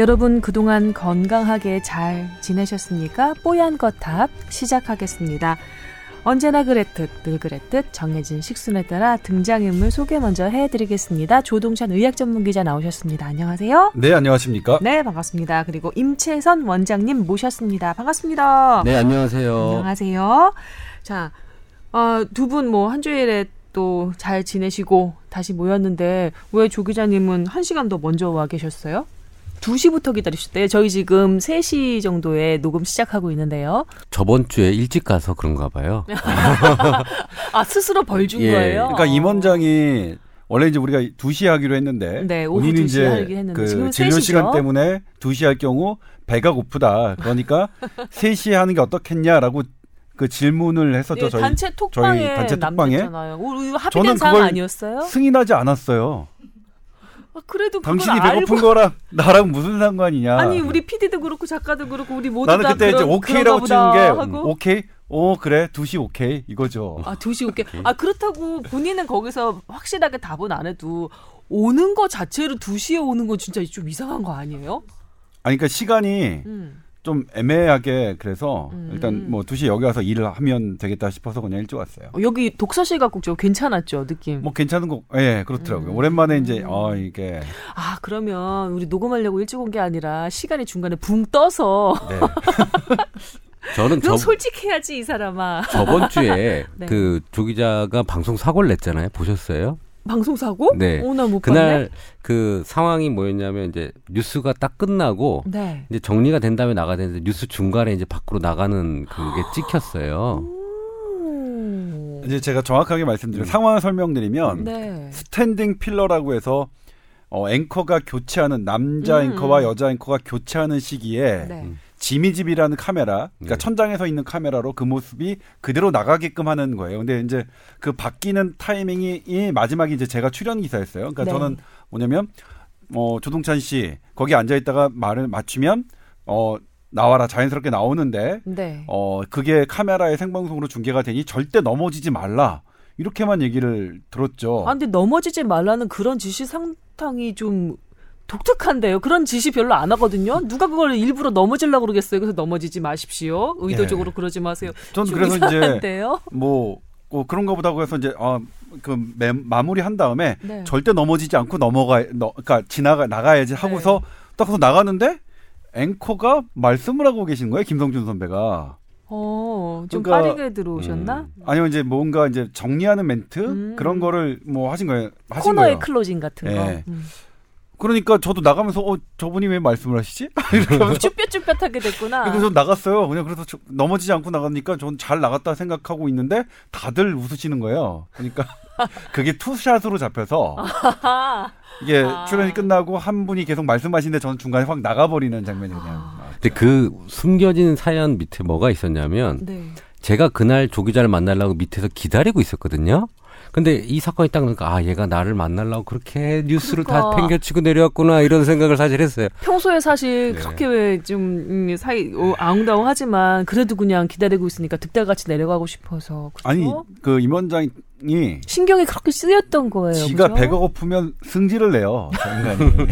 여러분 그동안 건강하게 잘 지내셨습니까? 뽀얀 거탑 시작하겠습니다. 언제나 그랬듯 늘 그랬듯 정해진 식순에 따라 등장인물 소개 먼저 해드리겠습니다. 조동찬 의학 전문 기자 나오셨습니다. 안녕하세요. 네, 안녕하십니까? 네, 반갑습니다. 그리고 임채선 원장님 모셨습니다. 반갑습니다. 네, 안녕하세요. 안녕하세요. 자, 어, 두분 뭐 한 주일에 또 잘 지내시고 다시 모였는데 왜 조 기자님은 한 시간 더 먼저 와 계셨어요? 2시부터 기다리셨대요. 저희 지금 3시 정도에 녹음 시작하고 있는데요. 저번 주에 일찍 가서 그런가 봐요. 아, 스스로 벌준 예. 거예요? 그러니까 임원장이 원래 이제 우리가 2시에 하기로 했는데 네, 오후 본인이 2시에 이제 하기로 했는데 그 진료 3시죠? 시간 때문에 2시 할 경우 배가 고프다. 그러니까 3시에 하는 게 어떻겠냐라고 그 질문을 했었죠. 예, 저희 단체 톡방에 저희 단체 톡방에 남겼잖아요. 저는 그걸 아니었어요? 승인하지 않았어요. 아, 그래도 당신이 알고 배고픈 거랑 나랑 무슨 상관이냐. 아니 우리 PD도 그렇고 작가도 그렇고 우리 모두 나는 다 그때 그런, 이제 오케이라고 치는 게 하고. 오케이. 오 그래 2시 오케이 이거죠. 아, 2시 오케이. 아, 그렇다고 본인은 거기서 확실하게 답은 안 해도 오는 거 자체로 2시에 오는 건 진짜 좀 이상한 거 아니에요? 아니 그러니까 시간이 음. 좀 애매하게 그래서 음. 일단 뭐 2시 여기 와서 일을 하면 되겠다 싶어서 그냥 일찍 왔어요. 어, 여기 독서실 같고 좀 괜찮았죠, 느낌. 뭐 괜찮은 거, 예, 그렇더라고요. 음. 오랜만에 이제, 어, 이게, 아, 그러면 우리 녹음하려고 일찍 온 게 아니라 시간이 중간에 붕 떠서 네. 저는 그럼 저, 솔직해야지 이 사람아. 저번 주에 네. 그 조 기자가 방송 사고를 냈잖아요. 보셨어요? 방송 사고? 네. 오, 나 못 봤네. 그날 그 상황이 뭐였냐면 이제 뉴스가 딱 끝나고 네. 이제 정리가 된 다음에 나가야 되는데 뉴스 중간에 이제 밖으로 나가는 그게 찍혔어요. 오. 이제 제가 정확하게 말씀드리면 상황을 설명드리면 네. standing filler라고 해서 어, 앵커가 교체하는 남자 음. 앵커와 여자 앵커가 교체하는 시기에 네. 지미집이라는 카메라, 그러니까 네. 천장에 서 있는 카메라로 그 모습이 그대로 나가게끔 하는 거예요. 근데 이제 그 바뀌는 타이밍이 이 마지막에 이제 제가 출연 기사였어요. 그러니까 네. 저는 뭐냐면 어 조동찬 씨 거기 앉아 있다가 말을 맞추면 어 나와라 자연스럽게 나오는데 네. 어 그게 카메라에 생방송으로 중계가 되니 절대 넘어지지 말라 이렇게만 얘기를 들었죠. 아, 근데 넘어지지 말라는 그런 지시 상당히 좀 독특한데요. 그런 지시 별로 안 하거든요. 누가 그걸 일부러 넘어지려고 그러겠어요. 그래서 넘어지지 마십시오. 의도적으로 그러지 마세요. 전좀 그래서 이제 이상한데요? 뭐 어, 그런가 보다고 해서 이제 아그 마무리 한 다음에 네. 절대 넘어지지 않고 넘어가 너, 그러니까 지나가 나가야지 하고서 딱 가서 나가는데 앵커가 말씀을 하고 계신 거예요 김성준 선배가 어, 좀 그러니까- 빠르게 들어오셨나? 음. 아니면 이제 뭔가 이제 정리하는 멘트 음. 그런 거를 뭐 하신 거예요 하신 코너의 거예요 closing 같은 거. 예. 음. 그러니까 저도 나가면서 어 저분이 왜 말씀을 하시지 이렇게 쭈뼛쭈뼛하게 됐구나. 그래서 나갔어요 그냥 그래서 저- 넘어지지 않고 나가니까 전 잘 나갔다 생각하고 있는데 다들 웃으시는 거예요 그러니까 그게 two shot으로 잡혀서 아, 이게 아. 출연이 끝나고 한 분이 계속 말씀하시는데 저는 중간에 확 나가버리는 장면이 그냥. 아. 근데 그 숨겨진 사연 밑에 뭐가 있었냐면 네. 제가 그날 조 기자를 만나려고 밑에서 기다리고 있었거든요. 근데 이 사건이 딱 나니까 아 얘가 나를 만나려고 그렇게 뉴스를 그러니까. 다 팽겨치고 내려왔구나 이런 생각을 사실 했어요. 평소에 사실 네. 그렇게 좀 음, 사이 어, 아웅다웅 하지만 그래도 그냥 기다리고 있으니까 득달같이 내려가고 싶어서 그죠? 아니 그 임원장이 신경이 그렇게 쓰였던 거예요. 지가 그죠? 배가 고프면 승질을 내요. 저 인간이.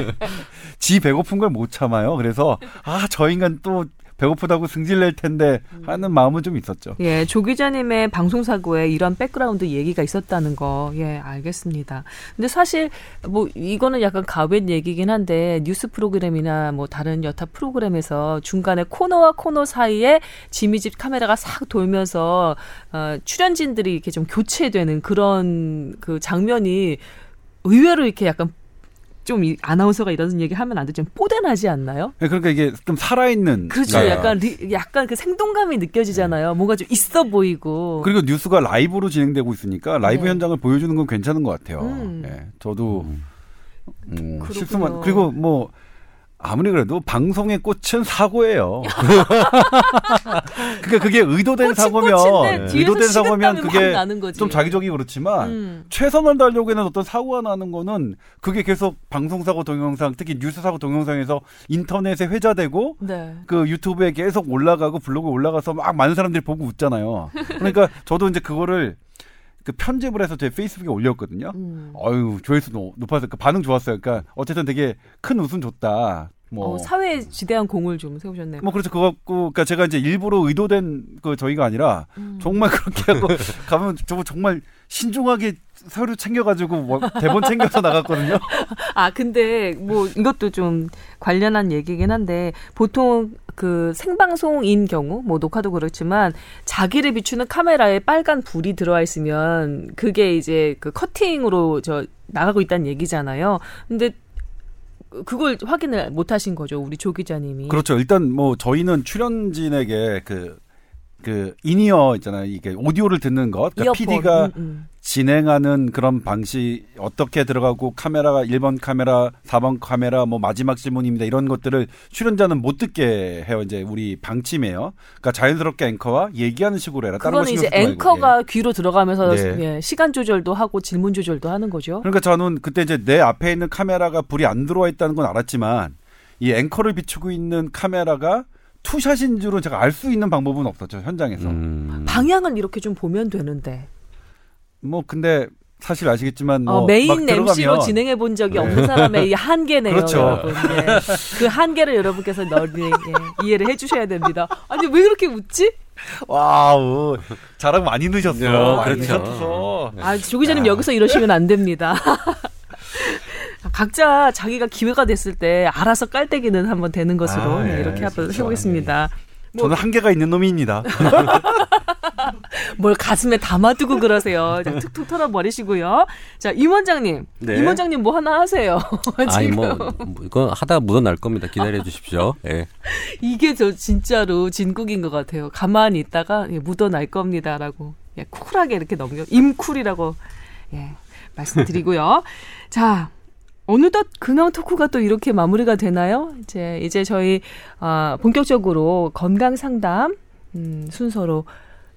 지 배고픈 걸 못 참아요. 그래서 아 저 인간 또 배고프다고 승질 낼 텐데 하는 마음은 좀 있었죠. 예, 조 기자님의 방송 사고에 이런 백그라운드 얘기가 있었다는 거, 예, 알겠습니다. 근데 사실 뭐 이거는 약간 가외 얘기긴 한데 뉴스 프로그램이나 뭐 다른 여타 프로그램에서 중간에 코너와 코너 사이에 지미집 카메라가 싹 돌면서 어, 출연진들이 이렇게 좀 교체되는 그런 그 장면이 의외로 이렇게 약간 좀 이 아나운서가 이런 얘기 하면 안. 좀 뽀대나지 않나요? 네, 그러니까 이게 좀 살아있는. 그렇죠. 네. 약간 리, 약간 그 생동감이 느껴지잖아요. 뭔가 좀 있어 보이고. 그리고 뉴스가 라이브로 진행되고 있으니까 라이브 네. 현장을 보여주는 건 괜찮은 것 같아요. 음. 예, 저도 음, 그렇군요. 실수만 그리고 뭐 아무리 그래도 방송의 꽃은 사고예요. 그러니까 그게 의도된 꽃이 사고면 꽃인데 뒤에서 의도된 사고면 그게. 좀 자기적이 그렇지만 음. 최선을 다하려고 하는 어떤 사고가 나는 거는 그게 계속 방송 사고 동영상 특히 뉴스 사고 동영상에서 인터넷에 회자되고 네. 그 유튜브에 계속 올라가고 블로그에 올라가서 막 많은 사람들이 보고 웃잖아요. 그러니까 저도 이제 그거를 그 편집을 해서 제 페이스북에 올렸거든요. 음. 어유 조회수 높- 높아서 그 반응 좋았어요. 그러니까 어쨌든 되게 큰 웃음 줬다. 뭐 어, 사회에 지대한 공을 좀 세우셨네요. 뭐 그렇죠. 그거 갖고 그러니까 제가 이제 일부러 의도된 그 저희가 아니라 음. 정말 그렇게 하고 가면 저 정말 신중하게 서류 챙겨가지고 뭐 대본 챙겨서 나갔거든요. 아, 근데 뭐 이것도 좀 관련한 얘기긴 한데 보통 그 생방송인 경우 뭐 녹화도 그렇지만 자기를 비추는 카메라에 빨간 불이 들어와 있으면 그게 이제 그 커팅으로 저 나가고 있다는 얘기잖아요. 근데 그걸 확인을 못 하신 거죠. 우리 조 기자님이. 그렇죠. 일단 뭐 저희는 출연진에게 그, 그 in-ear 있잖아요. 이게 오디오를 듣는 것. 그러니까 이어폰. PD가 음, 음. 진행하는 그런 방식 어떻게 들어가고 카메라가 1번 카메라, 4번 카메라 뭐 마지막 질문입니다. 이런 것들을 출연자는 못 듣게 해요. 이제 우리 방침이에요. 그러니까 자연스럽게 앵커와 얘기하는 식으로 해라. 다른 거 그거는 신경 이제. 앵커가 귀로 들어가면서 네. 예, 시간 조절도 하고 질문 조절도 하는 거죠. 그러니까 저는 그때 이제 내 앞에 있는 카메라가 불이 안 들어와 있다는 건 알았지만 이 앵커를 비추고 있는 카메라가 two shot인 줄은 제가 알 수 있는 방법은 없었죠 현장에서. 음. 방향을 이렇게 좀 보면 되는데 뭐 근데 사실 아시겠지만 뭐 어, 메인 막 MC로 진행해 본 적이 네. 없는 사람의 이 한계네요, 그렇죠. 여러분. 예. 그 한계를 여러분께서 널리 예, 이해를 해주셔야 됩니다. 아니 왜 그렇게 웃지? wow 자랑 많이 넣으셨어. 야, 많이 그렇죠. 아, 조 기자님 여기서 이러시면 안 됩니다. 각자 자기가 기회가 됐을 때 알아서 깔때기는 한번 되는 것으로 아, 네, 예, 이렇게 한번. 해보겠습니다. 뭐- 저는 한계가 있는 놈입니다. 뭘 가슴에 담아두고 그러세요. 자, 툭툭 털어버리시고요. 자, 임 원장님. 네. 임 원장님 뭐 하나 하세요. 아니 지금. 뭐, 뭐 이건 하다 묻어날 겁니다. 기다려 주십시오. 예. 이게 저 진짜로 진국인 것 같아요. 가만히 있다가 예, 묻어날 겁니다 라고 예, 쿨하게 이렇게 넘겨 임쿨이라고 예, 말씀드리고요. 자. 어느덧 근황 토크가 또 이렇게 마무리가 되나요? 이제 이제 저희 아, 본격적으로 건강 상담 음, 순서로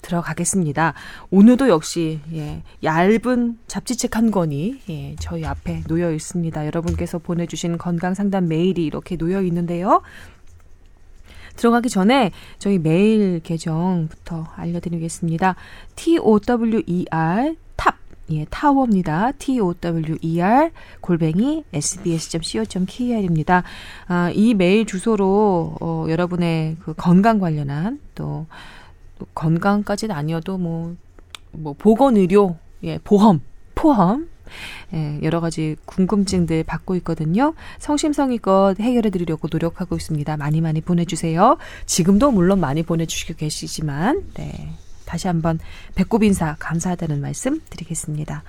들어가겠습니다. 오늘도 역시 예, 얇은 잡지책 한 권이 예, 저희 앞에 놓여 있습니다. 여러분께서 보내주신 건강 상담 메일이 이렇게 놓여 있는데요. 들어가기 전에 저희 메일 계정부터 알려드리겠습니다. T O W R 탑 예, 타워입니다. T O W E R 골뱅이 sbs.co.kr입니다. 아, 이 메일 주소로 어, 여러분의 그 건강 관련한 또, 또 건강까지는 아니어도 뭐, 뭐 보건 의료, 예, 보험, 포함 예, 여러 가지 궁금증들 받고 있거든요. 성심성의껏 해결해 드리려고 노력하고 있습니다. 많이 많이 보내주세요. 지금도 물론 많이 보내주시고 계시지만, 네. 다시 한번 배꼽 인사 감사하다는 말씀 드리겠습니다.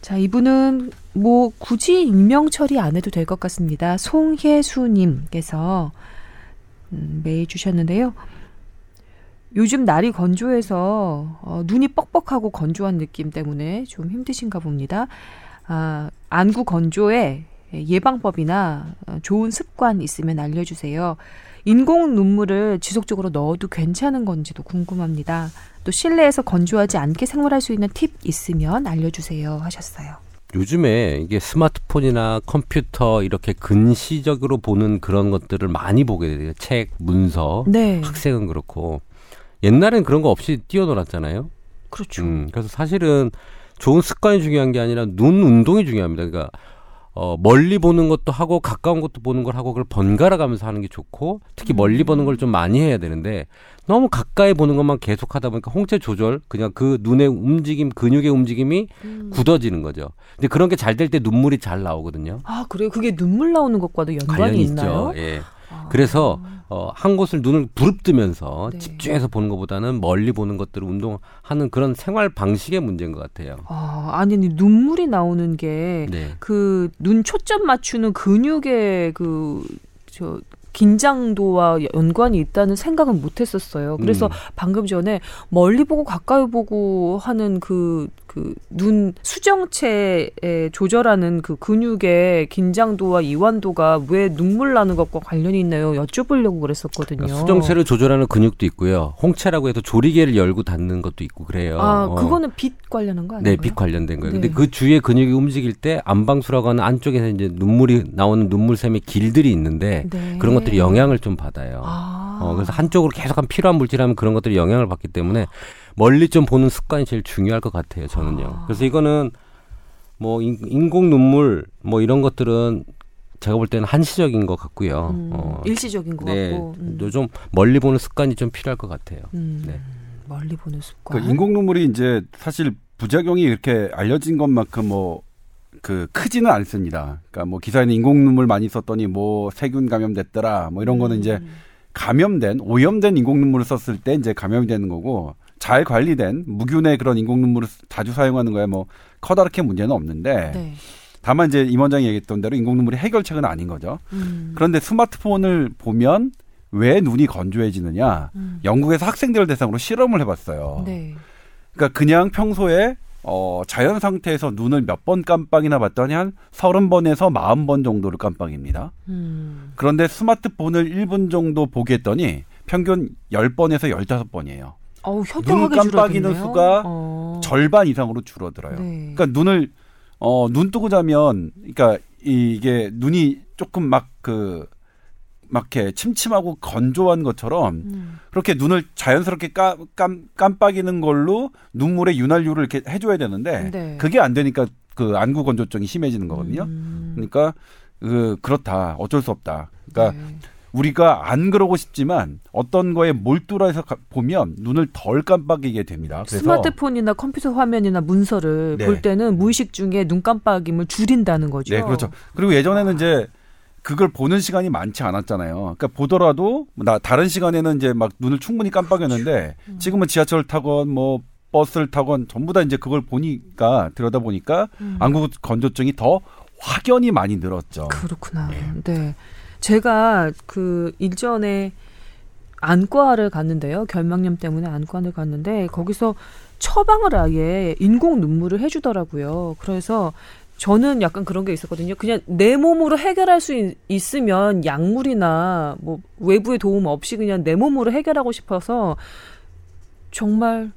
자, 이분은 뭐 굳이 익명 처리 안 해도 될 것 같습니다. 송혜수님께서 음, 메일 주셨는데요. 요즘 날이 건조해서 어, 눈이 뻑뻑하고 건조한 느낌 때문에 좀 힘드신가 봅니다. 아, 안구 건조에 예방법이나 어, 좋은 습관 있으면 알려주세요. 인공 눈물을 지속적으로 넣어도 괜찮은 건지도 궁금합니다. 또 실내에서 건조하지 않게 생활할 수 있는 팁 있으면 알려주세요 하셨어요. 요즘에 이게 스마트폰이나 컴퓨터 이렇게 근시적으로 보는 그런 것들을 많이 보게 돼요. 책, 문서, 네, 학생은 그렇고 옛날엔 그런 거 없이 뛰어놀았잖아요. 그렇죠. 음, 그래서 사실은 좋은 습관이 중요한 게 아니라 눈 운동이 중요합니다. 그러니까 어, 멀리 보는 것도 하고 가까운 것도 보는 걸 하고 그걸 번갈아 가면서 하는 게 좋고 특히 멀리 보는 걸 좀 많이 해야 되는데 너무 가까이 보는 것만 계속 하다 보니까 홍채 조절 그냥 그 눈의 움직임 근육의 움직임이 음. 굳어지는 거죠. 근데 그런 게 잘 될 때 눈물이 잘 나오거든요. 아 그래요? 그게 눈물 나오는 것과도 연관이 있나요? 있죠. 예. 아. 그래서 어, 한 곳을 눈을 부릅뜨면서 네. 집중해서 보는 것보다는 멀리 보는 것들을 운동하는 그런 생활 방식의 문제인 것 같아요. 아, 아니 눈물이 나오는 게 네. 그눈 초점 맞추는 근육의 그저 긴장도와 연관이 있다는 생각은 못 했었어요. 그래서 음. 방금 전에 멀리 보고 가까이 보고 하는 그그 눈 수정체에 조절하는 그 근육의 긴장도와 이완도가 왜 눈물 나는 것과 관련이 있나요? 여쭤보려고 그랬었거든요. 그러니까 수정체를 조절하는 근육도 있고요. 홍채라고 해서 조리개를 열고 닫는 것도 있고 그래요. 아, 어. 그거는 빛 관련한 거 아니에요? 네, 빛 관련된 거예요. 네. 근데 그 주위의 근육이 움직일 때 안방수라고 하는 안쪽에서 이제 눈물이 나오는 눈물샘의 길들이 있는데 네. 그런 것들이 영향을 좀 받아요. 아. 어, 그래서 한쪽으로 계속 한 필요한 물질하면 그런 것들이 영향을 받기 때문에 멀리 좀 보는 습관이 제일 중요할 것 같아요. 저는요. 아. 그래서 이거는 뭐 인, 인공 눈물 뭐 이런 것들은 제가 볼 때는 한시적인 것 같고요. 음, 어, 일시적인 것 네, 같고. 음. 또좀 멀리 보는 습관이 좀 필요할 것 같아요. 음, 네. 멀리 보는 습관. 그 인공 눈물이 이제 사실 부작용이 이렇게 알려진 것만큼 뭐 그 크지는 않습니다. 그러니까 뭐 기사에는 인공 눈물 많이 썼더니 뭐 세균 감염됐더라 뭐 이런 거는 이제 음. 감염된 오염된 인공 눈물을 썼을 때 이제 감염이 되는 거고 잘 관리된 무균의 그런 인공 눈물을 자주 사용하는 거에 뭐 커다랗게 문제는 없는데 네. 다만 이제 임 원장이 얘기했던 대로 인공 눈물이 해결책은 아닌 거죠. 음. 그런데 스마트폰을 보면 왜 눈이 건조해지느냐? 음. 영국에서 학생들을 대상으로 실험을 해봤어요. 네. 그러니까 그냥 평소에 어, 자연 상태에서 눈을 몇 번 깜빡이나 봤더니 한 서른 번에서 마흔 번 정도를 깜빡입니다. 음. 그런데 스마트폰을 1분 정도 보게 했더니 평균 10번에서 15번이에요. 어우, 눈 깜빡이는 줄어들네요. 수가 어. 절반 이상으로 줄어들어요. 네. 그러니까 눈을 어, 눈 뜨고 자면 그러니까 이게 눈이 조금 막그막 이렇게 침침하고 건조한 것처럼 음. 그렇게 눈을 자연스럽게 깜, 깜, 깜빡이는 걸로 눈물의 윤활유를 이렇게 해줘야 되는데 네. 그게 안 되니까 그 안구 건조증이 심해지는 거거든요. 음. 그러니까 그 그렇다 어쩔 수 없다. 그러니까 네. 우리가 안 그러고 싶지만 어떤 거에 몰두해서 가- 보면 눈을 덜 깜빡이게 됩니다. 그래서 스마트폰이나 컴퓨터 화면이나 문서를 네. 볼 때는 무의식 중에 눈 깜빡임을 줄인다는 거죠. 네, 그렇죠. 그리고 예전에는 이제 그걸 보는 시간이 많지 않았잖아요. 그러니까 보더라도 나 다른 시간에는 이제 막 눈을 충분히 깜빡였는데 음. 지금은 지하철 타건 뭐 버스를 타건 전부 다 이제 그걸 보니까 들여다 보니까 음. 안구 건조증이 더 확연히 많이 늘었죠. 그렇구나. 네. 제가 그 일전에 안과를 갔는데요. 결막염 때문에 안과를 갔는데 거기서 처방을 아예 인공 눈물을 해주더라고요. 그래서 저는 약간 그런 게 있었거든요. 그냥 내 몸으로 해결할 수 있, 있으면 약물이나 뭐 외부의 도움 없이 그냥 내 몸으로 해결하고 싶어서 정말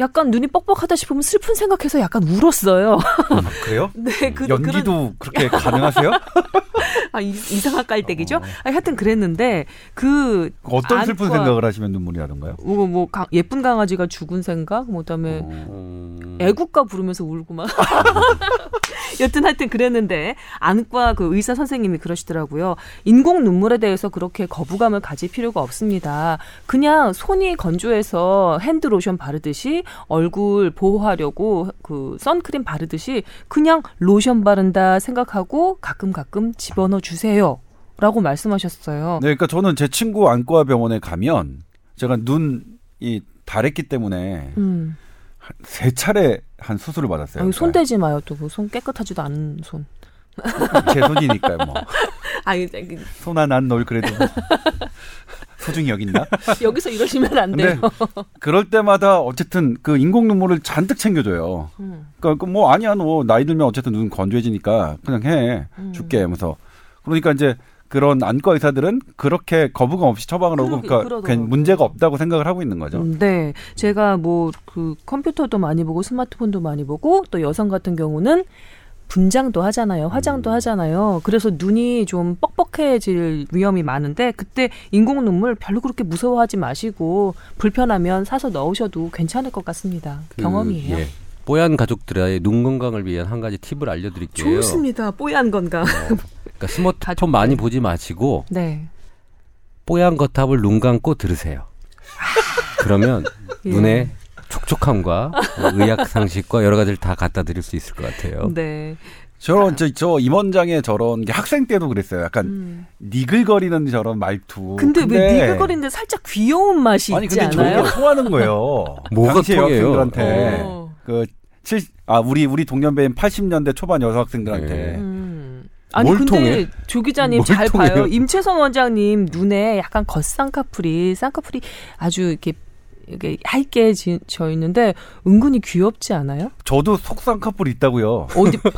약간 눈이 뻑뻑하다 싶으면 슬픈 생각해서 약간 울었어요. 아, 그래요? 네, 그, 연기도 그렇게 가능하세요? 아, 이, 이상한 깔때기죠? 아, 하여튼 그랬는데, 그, 어떤 슬픈 안과- 생각을 하시면 눈물이 나던가요? 뭐, 뭐, 가- 예쁜 강아지가 죽은 생각? 뭐, 그다음에 음, 애국가 부르면서 울고 막. 여튼 하여튼 그랬는데, 안과 그 의사 선생님이 그러시더라고요. 인공 눈물에 대해서 그렇게 거부감을 가질 필요가 없습니다. 그냥 손이 건조해서 핸드 로션 바르듯이 얼굴 보호하려고 그 선크림 바르듯이 그냥 로션 바른다 생각하고 가끔 가끔 집어넣어 주세요. 라고 말씀하셨어요. 네, 그러니까 저는 제 친구 안과 병원에 가면 제가 눈이 다래끼 때문에 음. 세 차례 한 수술을 받았어요. 아유, 손 대지 마요. 또 그 손 깨끗하지도 않은 손. 제 손이니까요, 뭐. 아, 손 하나 널 그래도 뭐 소중히 여긴다. 여기서 이러시면 안 돼요. 그럴 때마다 어쨌든 그 인공 눈물을 잔뜩 챙겨줘요. 음. 그러니까 그뭐 아니야, 너 나이 들면 어쨌든 눈 건조해지니까 그냥 해 음. 줄게 하면서 그러니까 이제 그런 안과 의사들은 그렇게 거부감 없이 처방을 하고 그러니까 그러더라고요. 문제가 없다고 생각을 하고 있는 거죠. 음, 네. 제가 뭐 그 컴퓨터도 많이 보고 스마트폰도 많이 보고 또 여성 같은 경우는 분장도 하잖아요. 화장도 음. 하잖아요. 그래서 눈이 좀 뻑뻑해질 위험이 많은데 그때 인공 눈물 별로 그렇게 무서워하지 마시고 불편하면 사서 넣으셔도 괜찮을 것 같습니다. 그, 경험이에요. 예. 뽀얀 가족들의 눈 건강을 위한 한 가지 팁을 알려드릴게요. 좋습니다. 뽀얀 건강. 그러니까 스마트폰. 많이 보지 마시고 네. 뽀얀 거탑을 눈 감고 들으세요. 그러면 예. 눈에 촉촉함과 의학 상식과 여러 가지를 다 갖다 드릴 수 있을 것 같아요. 네. 저런 저, 저 임원장의 저런 게 학생 때도 그랬어요. 약간 음. 니글거리는 저런 말투. 근데, 왜 니글거리는데 살짝 귀여운 맛이 아니 있지 근데 않아요? 저게 통하는 거예요. 뭐가 통해요? 여학생들한테 어. 그 칠, 아 우리 우리 동년배인 80년대 초반 여학생들한테 네. 음. 아니 뭘 근데 통해? 조 기자님 뭘잘 통해요? 봐요. 임채선 원장님 눈에 약간 겉쌍꺼풀이 쌍꺼풀이 아주 이렇게 이게 얇게 지- 져 있는데 은근히 귀엽지 않아요? 저도 커플 있다고요. 어디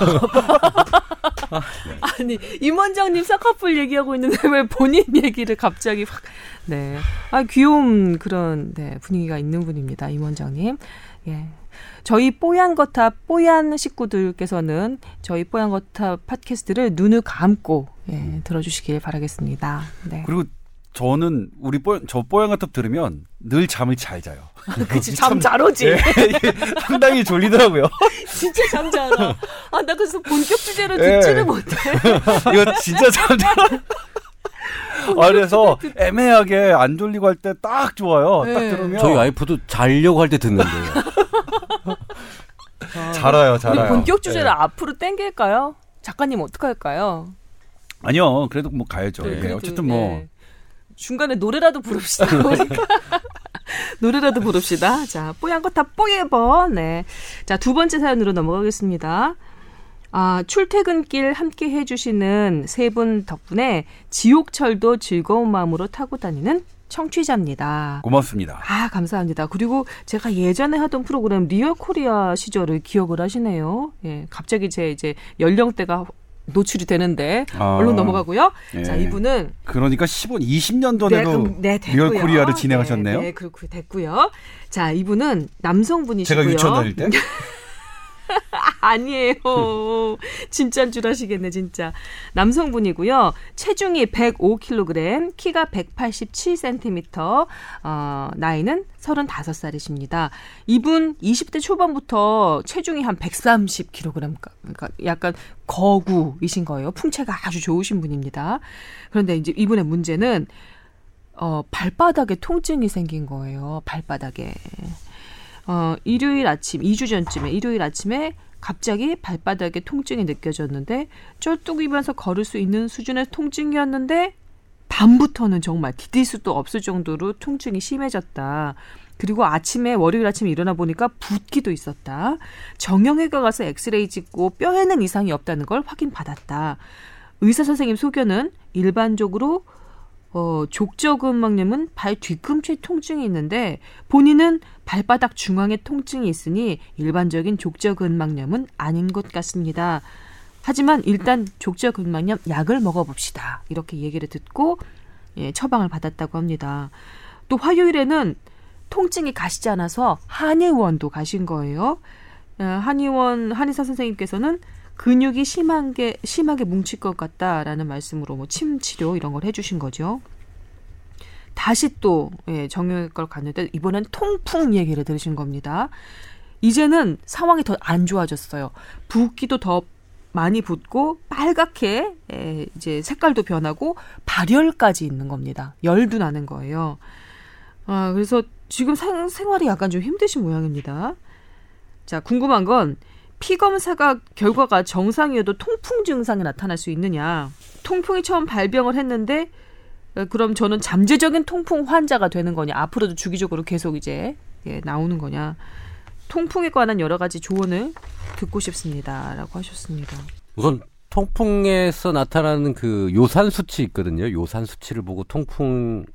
아니 임 원장님 쌍꺼풀 얘기하고 있는데 왜 본인 얘기를 갑자기 확 네. 아 귀여운 그런 네, 분위기가 있는 분입니다. 임 원장님. 예. 저희 뽀얀 거탑 뽀얀 식구들께서는 저희 뽀얀 거탑 팟캐스트를 눈을 감고 예, 들어주시길 바라겠습니다. 네. 그리고 저는 우리 뽀, 저 뽀얀 거탑 들으면 늘 잠을 잘 자요. 그치 잠 잘 오지. 예, 상당히 졸리더라고요. 진짜 잠 잘 와. 아나 그래서 본격 주제로 예. 듣지를 못해. 이거 진짜 잘 자. 아, 그래서 애매하게 안 졸리고 할 때 딱 좋아요. 딱 네. 들으면 저희 와이프도 자려고 할 때 듣는데요. 잘아요, 우리 잘아요. 본격 주제를 예. 앞으로 땡길까요? 작가님 어떡할까요? 아니요, 그래도 뭐 가야죠. 네, 예, 그래도, 어쨌든 뭐 예. 중간에 노래라도 부릅시다. 노래라도 부릅시다. 자, 뽀얀거탑 forever. 네. 자, 두 번째 사연으로 넘어가겠습니다. 아, 출퇴근길 함께 해주시는 세 분 덕분에 지옥철도 즐거운 마음으로 타고 다니는 청취자입니다. 고맙습니다. 아, 감사합니다. 그리고 제가 예전에 하던 프로그램 리얼 코리아 시절을 기억을 하시네요. 예, 갑자기 제 이제 연령대가 노출이 되는데 아, 얼른 넘어가고요. 예. 자, 이분은 그러니까 15, 20년 전에도 음, 네. 리얼 코리아를 진행하셨네요. 네, 네, 그렇고 됐고요. 자, 이분은 남성분이시고요. 제가 유치원 다닐 때. 아니에요. 진짜인 줄 아시겠네, 진짜. 남성분이고요. 체중이 105kg, 키가 187cm, 어, 나이는 35살이십니다. 이분 20대 초반부터 체중이 한 130kg, 그러니까 약간 거구이신 거예요. 풍채가 아주 좋으신 분입니다. 그런데 이제 이분의 문제는 어, 발바닥에 통증이 생긴 거예요. 발바닥에. 어, 일요일 아침, 2주 전쯤에, 일요일 아침에 갑자기 발바닥에 통증이 느껴졌는데, 쩔뚝이면서 걸을 수 있는 수준의 통증이었는데, 밤부터는 정말 디딜 수도 없을 정도로 통증이 심해졌다. 그리고 아침에, 월요일 아침에 일어나 보니까 붓기도 있었다. 정형외과 가서 엑스레이 찍고 뼈에는 이상이 없다는 걸 확인받았다. 의사 선생님 소견은 일반적으로 어, 족저근막염은 발 뒤꿈치에 통증이 있는데 본인은 발바닥 중앙에 통증이 있으니 일반적인 족저근막염은 아닌 것 같습니다. 하지만 일단 족저근막염 약을 먹어봅시다. 이렇게 얘기를 듣고 예, 처방을 받았다고 합니다. 또 화요일에는 통증이 가시지 않아서 한의원도 가신 거예요. 어, 한의원 한의사 선생님께서는 근육이 심한 게 심하게 뭉칠 것 같다라는 말씀으로 뭐 침 치료 이런 걸 해주신 거죠. 다시 또 예, 정형외과를 갔는데 이번엔 통풍 얘기를 들으신 겁니다. 이제는 상황이 더 안 좋아졌어요. 붓기도 더 많이 붓고 빨갛게 예, 이제 색깔도 변하고 발열까지 있는 겁니다. 열도 나는 거예요. 아 그래서 지금 생, 생활이 약간 좀 힘드신 모양입니다. 자 궁금한 건 피 검사가 결과가 정상이어도 통풍 증상이 나타날 수 있느냐? 통풍이 처음 발병을 했는데 어, 그럼 저는 잠재적인 통풍 환자가 되는 거냐? 앞으로도 주기적으로 계속 이제 예, 나오는 거냐? 통풍에 관한 여러 가지 조언을 듣고 싶습니다라고 하셨습니다. 우선 통풍에서 나타나는 그 요산 수치 있거든요. 요산 수치를 보고 통풍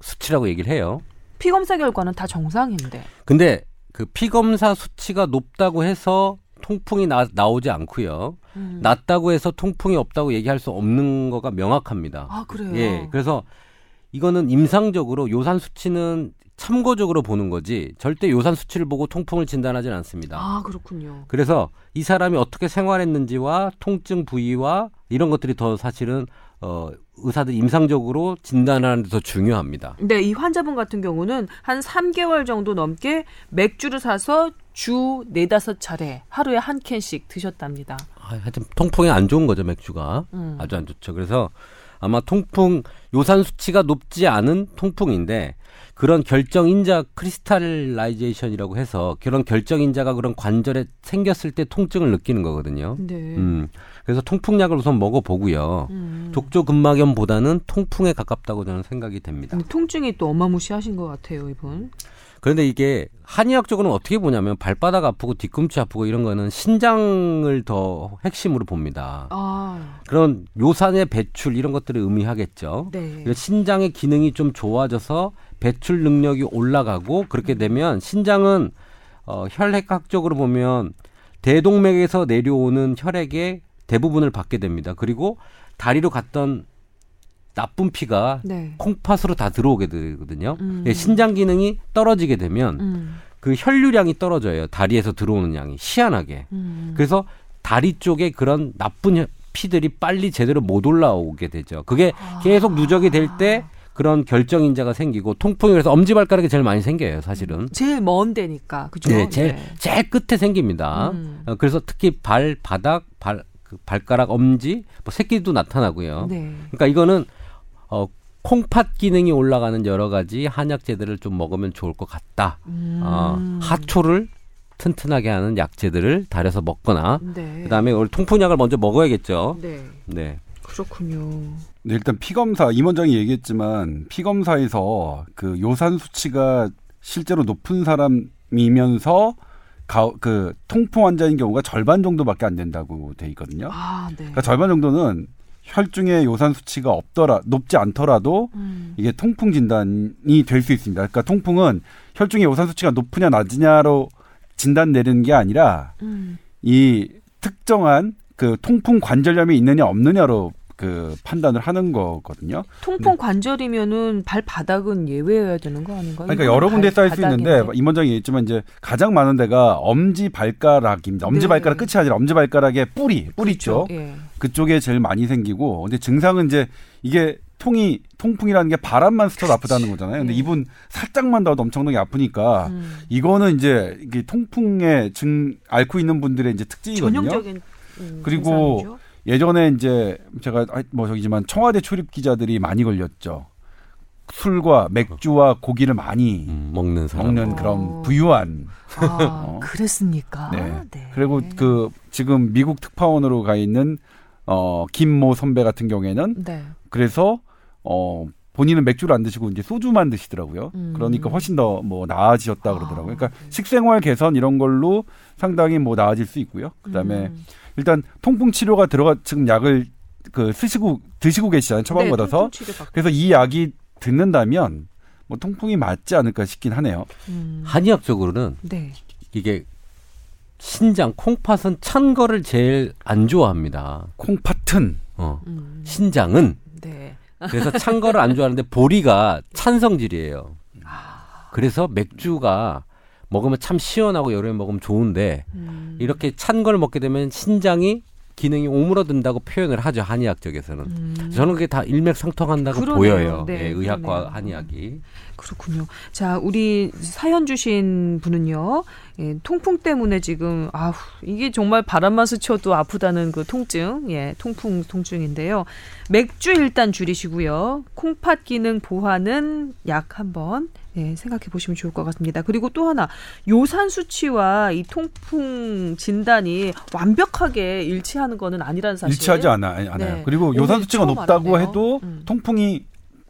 수치라고 얘기를 해요. 피 검사 결과는 다 정상인데. 근데 그 피검사 수치가 높다고 해서 통풍이 나, 나오지 않고요. 음. 낮다고 해서 통풍이 없다고 얘기할 수 없는 거가 명확합니다. 아 그래요. 예. 그래서 이거는 임상적으로 요산 수치는 참고적으로 보는 거지 절대 요산 수치를 보고 통풍을 진단하지는 않습니다. 아 그렇군요. 그래서 이 사람이 어떻게 생활했는지와 통증 부위와 이런 것들이 더 사실은 어 의사들 임상적으로 진단하는 데 더 중요합니다. 네, 이 환자분 같은 경우는 한 3개월 정도 넘게 맥주를 사서 주 네다섯 차례 하루에 한 캔씩 드셨답니다. 아, 하여튼 통풍에 안 좋은 거죠 맥주가 음. 아주 안 좋죠. 그래서 아마 통풍 요산 수치가 높지 않은 통풍인데 그런 결정 인자 crystallization이라고 해서 그런 결정 인자가 그런 관절에 생겼을 때 통증을 느끼는 거거든요. 네. 음. 그래서 통풍약을 우선 먹어보고요. 음. 족저근막염보다는 통풍에 가깝다고 저는 생각이 됩니다. 통증이 또 어마무시하신 것 같아요, 이분. 그런데 이게 한의학 적으로는 어떻게 보냐면 발바닥 아프고 뒤꿈치 아프고 이런 거는 신장을 더 핵심으로 봅니다. 아, 그런 요산의 배출 이런 것들을 의미하겠죠. 네. 신장의 기능이 좀 좋아져서 배출 능력이 올라가고 그렇게 되면 신장은 어, 혈액학적으로 보면 대동맥에서 내려오는 혈액의 대부분을 받게 됩니다. 그리고 다리로 갔던 나쁜 피가 네. 콩팥으로 다 들어오게 되거든요. 음. 예, 신장 기능이 떨어지게 되면 음. 그 혈류량이 떨어져요. 다리에서 들어오는 양이 희한하게. 음. 그래서 다리 쪽에 그런 나쁜 혈- 피들이 빨리 제대로 못 올라오게 되죠. 그게 아. 계속 누적이 될 때 그런 결정 인자가 생기고 통풍이 그래서 엄지발가락이 제일 많이 생겨요, 사실은. 제일 먼 데니까 그죠? 네, 제일 제일 끝에 생깁니다. 음. 어, 그래서 특히 발, 바닥, 발, 그 발가락, 엄지, 뭐 새끼도 나타나고요. 네. 그러니까 이거는 어 콩팥 기능이 올라가는 여러 가지 한약재들을 좀 먹으면 좋을 것 같다. 음. 어, 하초를 튼튼하게 하는 약재들을 달여서 먹거나 네. 그다음에 우리 통풍약을 먼저 먹어야겠죠. 네. 네. 그렇군요. 네, 일단 피 검사 임원장이 얘기했지만 피 검사에서 그 요산 수치가 실제로 높은 사람이면서 가, 그 통풍 환자인 경우가 절반 정도밖에 안 된다고 돼 있거든요. 아, 네. 그러니까 절반 정도는 혈중에 요산 수치가 없더라 높지 않더라도 음. 이게 통풍 진단이 될 수 있습니다. 그러니까 통풍은 혈중에 요산 수치가 높으냐 낮으냐로 진단 내리는 게 아니라 음. 이 특정한 그 통풍 관절염이 있느냐 없느냐로 그 판단을 하는 거거든요. 통풍 관절이면은 발바닥은 예외여야 되는 거 아닌가요? 그러니까 여러 군데 쌓일 수. 있는데 임원장이 얘기했지만 이제 가장 많은 데가 엄지 발가락입니다. 엄지 네. 발가락 끝이 아니라 엄지 발가락의 뿌리, 뿌리 그렇죠. 쪽 예. 그쪽에 제일 많이 생기고 근데 증상은 이제 이게 통이 통풍이라는 게 바람만 스쳐도 아프다는 거잖아요. 근데 예. 이분 살짝만 닿아도 엄청나게 아프니까 음. 이거는 이제 이게 통풍의 증 앓고 있는 분들의 이제 특징이거든요. 전형적인 음, 그리고 증상이죠. 예전에 이제 제가 아, 뭐 저기지만 청와대 출입 기자들이 많이 걸렸죠. 술과 맥주와 고기를 많이 음, 먹는 사람. 먹는 어. 그런 부유한 아, 어. 그랬습니까? 네. 그리고 그 지금 미국 특파원으로 가 있는 어 김모 선배 같은 경우에는 네. 그래서 어 본인은 맥주를 안 드시고 이제 소주만 드시더라고요. 음. 그러니까 훨씬 더 뭐 나아지셨다 아, 그러더라고요. 그러니까 네. 식생활 개선 이런 걸로 상당히 뭐 나아질 수 있고요. 그다음에 음. 일단 통풍 치료가 들어가 지금 약을 그 쓰시고 드시고 계시잖아요. 처방 네, 받아서. 통풍 치료 받고. 그래서 이 약이 듣는다면 뭐 통풍이 맞지 않을까 싶긴 하네요. 음. 한의학적으로는 네. 이게 신장 콩팥은 찬 거를 제일 안 좋아합니다. 콩팥은 어. 음. 신장은 네. 그래서 찬 거를 안 좋아하는데 보리가 찬 성질이에요. 그래서 맥주가 먹으면 참 시원하고 여름에 먹으면 좋은데 음. 이렇게 찬 걸 먹게 되면 신장이 기능이 오므러든다고 표현을 하죠 한의학적에서는. 음. 저는 그게 다 일맥상통한다고 그러네요. 보여요. 네, 예, 의학과 그러네요. 한의학이. 그렇군요. 자, 우리 사연 주신 분은요, 예, 통풍 때문에 지금, 아우, 이게 정말 바람만 스쳐도 아프다는 그 통증, 예, 통풍 통증인데요. 맥주 일단 줄이시고요. 콩팥 기능 보완은 약 한번, 예, 생각해 보시면 좋을 것 같습니다. 그리고 또 하나, 요산 수치와 이 통풍 진단이 완벽하게 일치하는 거는 아니라는 사실. 일치하지 않아, 않아요. 네. 그리고 요산 수치가 높다고 알았네요. 해도 음. 통풍이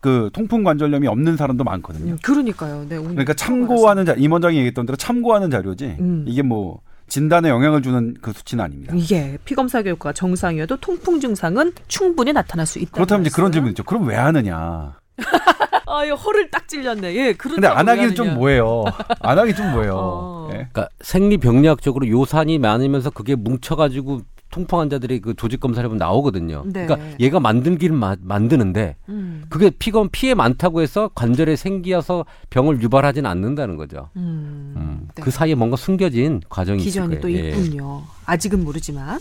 그 통풍 관절염이 없는 사람도 많거든요. 음, 그러니까요. 네, 그러니까 참고하는 자 임원장이 얘기했던 대로 참고하는 자료지 음. 이게 뭐 진단에 영향을 주는 그 수치는 아닙니다. 이게 피검사 결과 정상이어도 통풍 증상은 충분히 나타날 수 있다. 그렇다면 이제 그런 질문 있죠. 그럼 왜 하느냐? 아, 이 허를 딱 찔렸네. 예, 그런. 근데 안 하기는 좀 뭐예요. 안 하기 좀 뭐예요. 어. 예. 그러니까 생리병리학적으로 요산이 많으면서 그게 뭉쳐가지고 통풍 환자들이 그 조직 검사를 해보면 나오거든요. 네. 그러니까 얘가 만들기를 마- 만드는데 음, 그게 피검 피해 많다고 해서 관절에 생기어서 병을 유발하지는 않는다는 거죠. 음, 음, 네. 그 사이에 뭔가 숨겨진 과정이 기전이. 또 예. 있군요. 아직은 모르지만.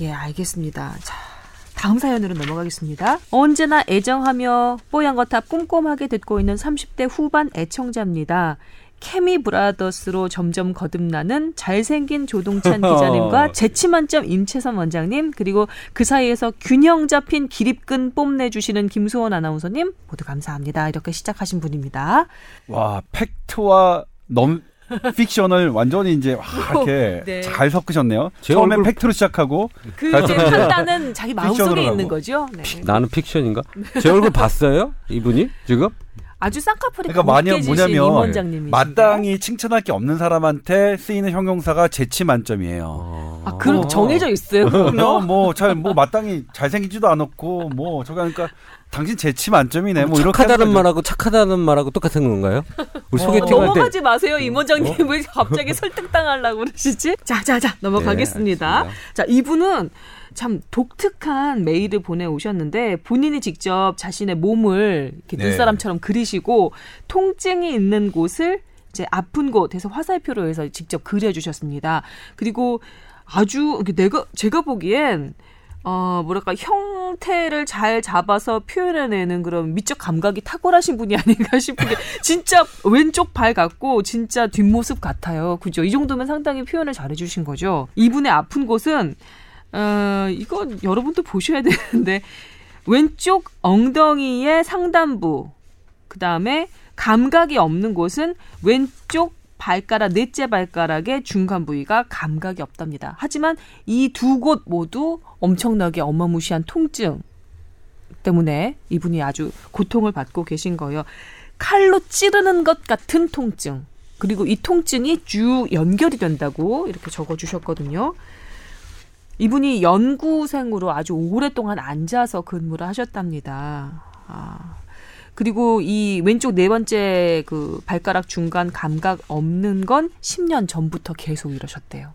예, 알겠습니다. 자. 다음 사연으로 넘어가겠습니다. 언제나 애정하며 뽀얀 거탑 꼼꼼하게 듣고 있는 30대 후반 애청자입니다. 케미 brothers로 점점 거듭나는 잘생긴 조동찬 기자님과 재치 만점 임채선 원장님 그리고 그 사이에서 균형 잡힌 기립근 뽐내주시는 김수원 아나운서님 모두 감사합니다. 이렇게 시작하신 분입니다. 와 팩트와 넘 픽션을 완전히 이제 와, 이렇게 네. 잘 섞으셨네요. 제 처음에 얼굴- 팩트로 시작하고 그. 판단은 자기 마음속에 있는. 거죠. 네. 나는 픽션인가? 제 얼굴 봤어요? 이분이 지금? 아주 쌍꺼풀이 그러니까 지신 뭐냐면. 마땅히 칭찬할 게 없는 사람한테 쓰이는 형용사가 재치 만점이에요. 아, 그런 어. 정해져 있어요. 그럼요. 뭐잘 뭐 마땅히 잘생기지도 않았고 뭐 저기 하니까 당신 재치 만점이네. 뭐 이렇게 착하다는. 말하고 착하다는 말하고 똑같은 건가요? 우리 어, 소개팅 할때 넘어가지 마세요, 임 원장님. 왜 갑자기 설득당하려고 그러시지? 자, 자, 자, 넘어가겠습니다. 네, 자, 이분은 참 독특한 메일을 보내오셨는데 본인이 직접 자신의 몸을 이렇게 네. 눈사람처럼 그리시고 통증이 있는 곳을 이제 아픈 곳에서 화살표로 해서 직접 그려주셨습니다. 그리고 아주 내가 제가 보기엔 어 뭐랄까 형 상태를 잘 잡아서 표현해내는 그런 미적 감각이 탁월하신 분이 아닌가 싶은 게 진짜 왼쪽 발 같고 진짜 뒷모습 같아요. 그죠? 이 정도면 상당히 표현을 잘해주신 거죠. 이분의 아픈 곳은 어, 이건 여러분도 보셔야 되는데 왼쪽 엉덩이의 상단부 그 다음에 감각이 없는 곳은 왼쪽 발가락 넷째 발가락의 중간 부위가 감각이 없답니다. 하지만 이 두 곳 모두 엄청나게 어마무시한 통증 때문에 이분이 아주 고통을 받고 계신 거예요. 칼로 찌르는 것 같은 통증. 그리고 이 통증이 쭉 연결이 된다고 이렇게 적어 주셨거든요. 이분이 연구생으로 아주 오랫동안 앉아서 근무를 하셨답니다. 아. 그리고 이 왼쪽 네 번째 그 발가락 중간 감각 없는 건 10년 전부터 계속 이러셨대요.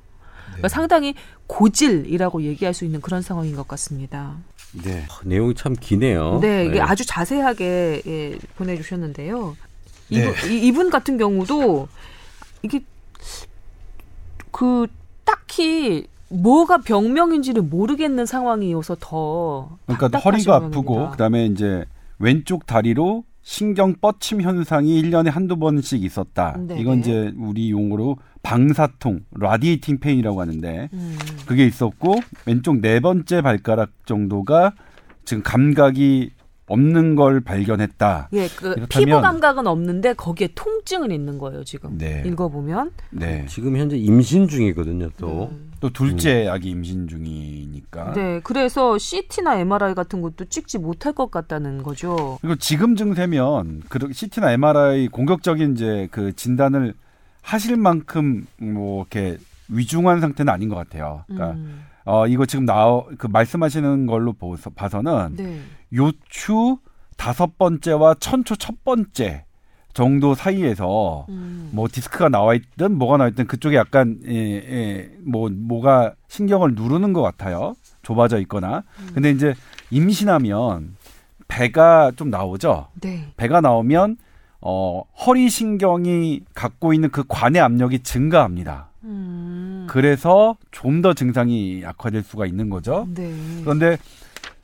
그러니까 상당히 고질이라고 얘기할 수 있는 그런 상황인 것 같습니다. 네. 어, 내용이 참 기네요. 네, 이게 아주 자세하게 예, 보내주셨는데요. 네. 이분, 이- 이분 같은 경우도 이게 그 딱히 뭐가 병명인지를 모르겠는 상황이어서 더 그러니까 허리가 아프고 모양입니다. 그다음에 이제 왼쪽 다리로 신경 뻗침 현상이 1년에 한두 번씩 있었다. 네. 이건 이제 우리 용어로 방사통, 라디에이팅 페인이라고 하는데 음, 그게 있었고 왼쪽 네 번째 발가락 정도가 지금 감각이 없는 걸 발견했다. 예, 그 피부 감각은 없는데 거기에 통증은 있는 거예요 지금. 네. 읽어보면. 네. 지금 현재 임신 중이거든요. 또 음. 또 둘째 아기 임신 중이니까. 네, 그래서 CT나 MRI 같은 것도 찍지 못할 것 같다는 거죠. 그리고 지금 증세면 그 CT나 MRI 공격적인 이제 그 진단을 하실 만큼 뭐 이렇게 위중한 상태는 아닌 것 같아요. 그러니까 음, 어 이거 지금 나오 그 말씀하시는 걸로 보서 봐서는 네. 요추 다섯 번째와 천초 첫 번째 정도 사이에서 음. 뭐 디스크가 나와 있든 뭐가 나와 있든 그쪽에 약간 예, 예, 뭐 뭐가 신경을 누르는 것 같아요. 좁아져 있거나. 근데 이제 임신하면 배가 좀 나오죠. 네. 배가 나오면 어 허리 신경이 갖고 있는 그 관의 압력이 증가합니다. 음. 그래서 좀 더 증상이 악화될 수가 있는 거죠. 네. 그런데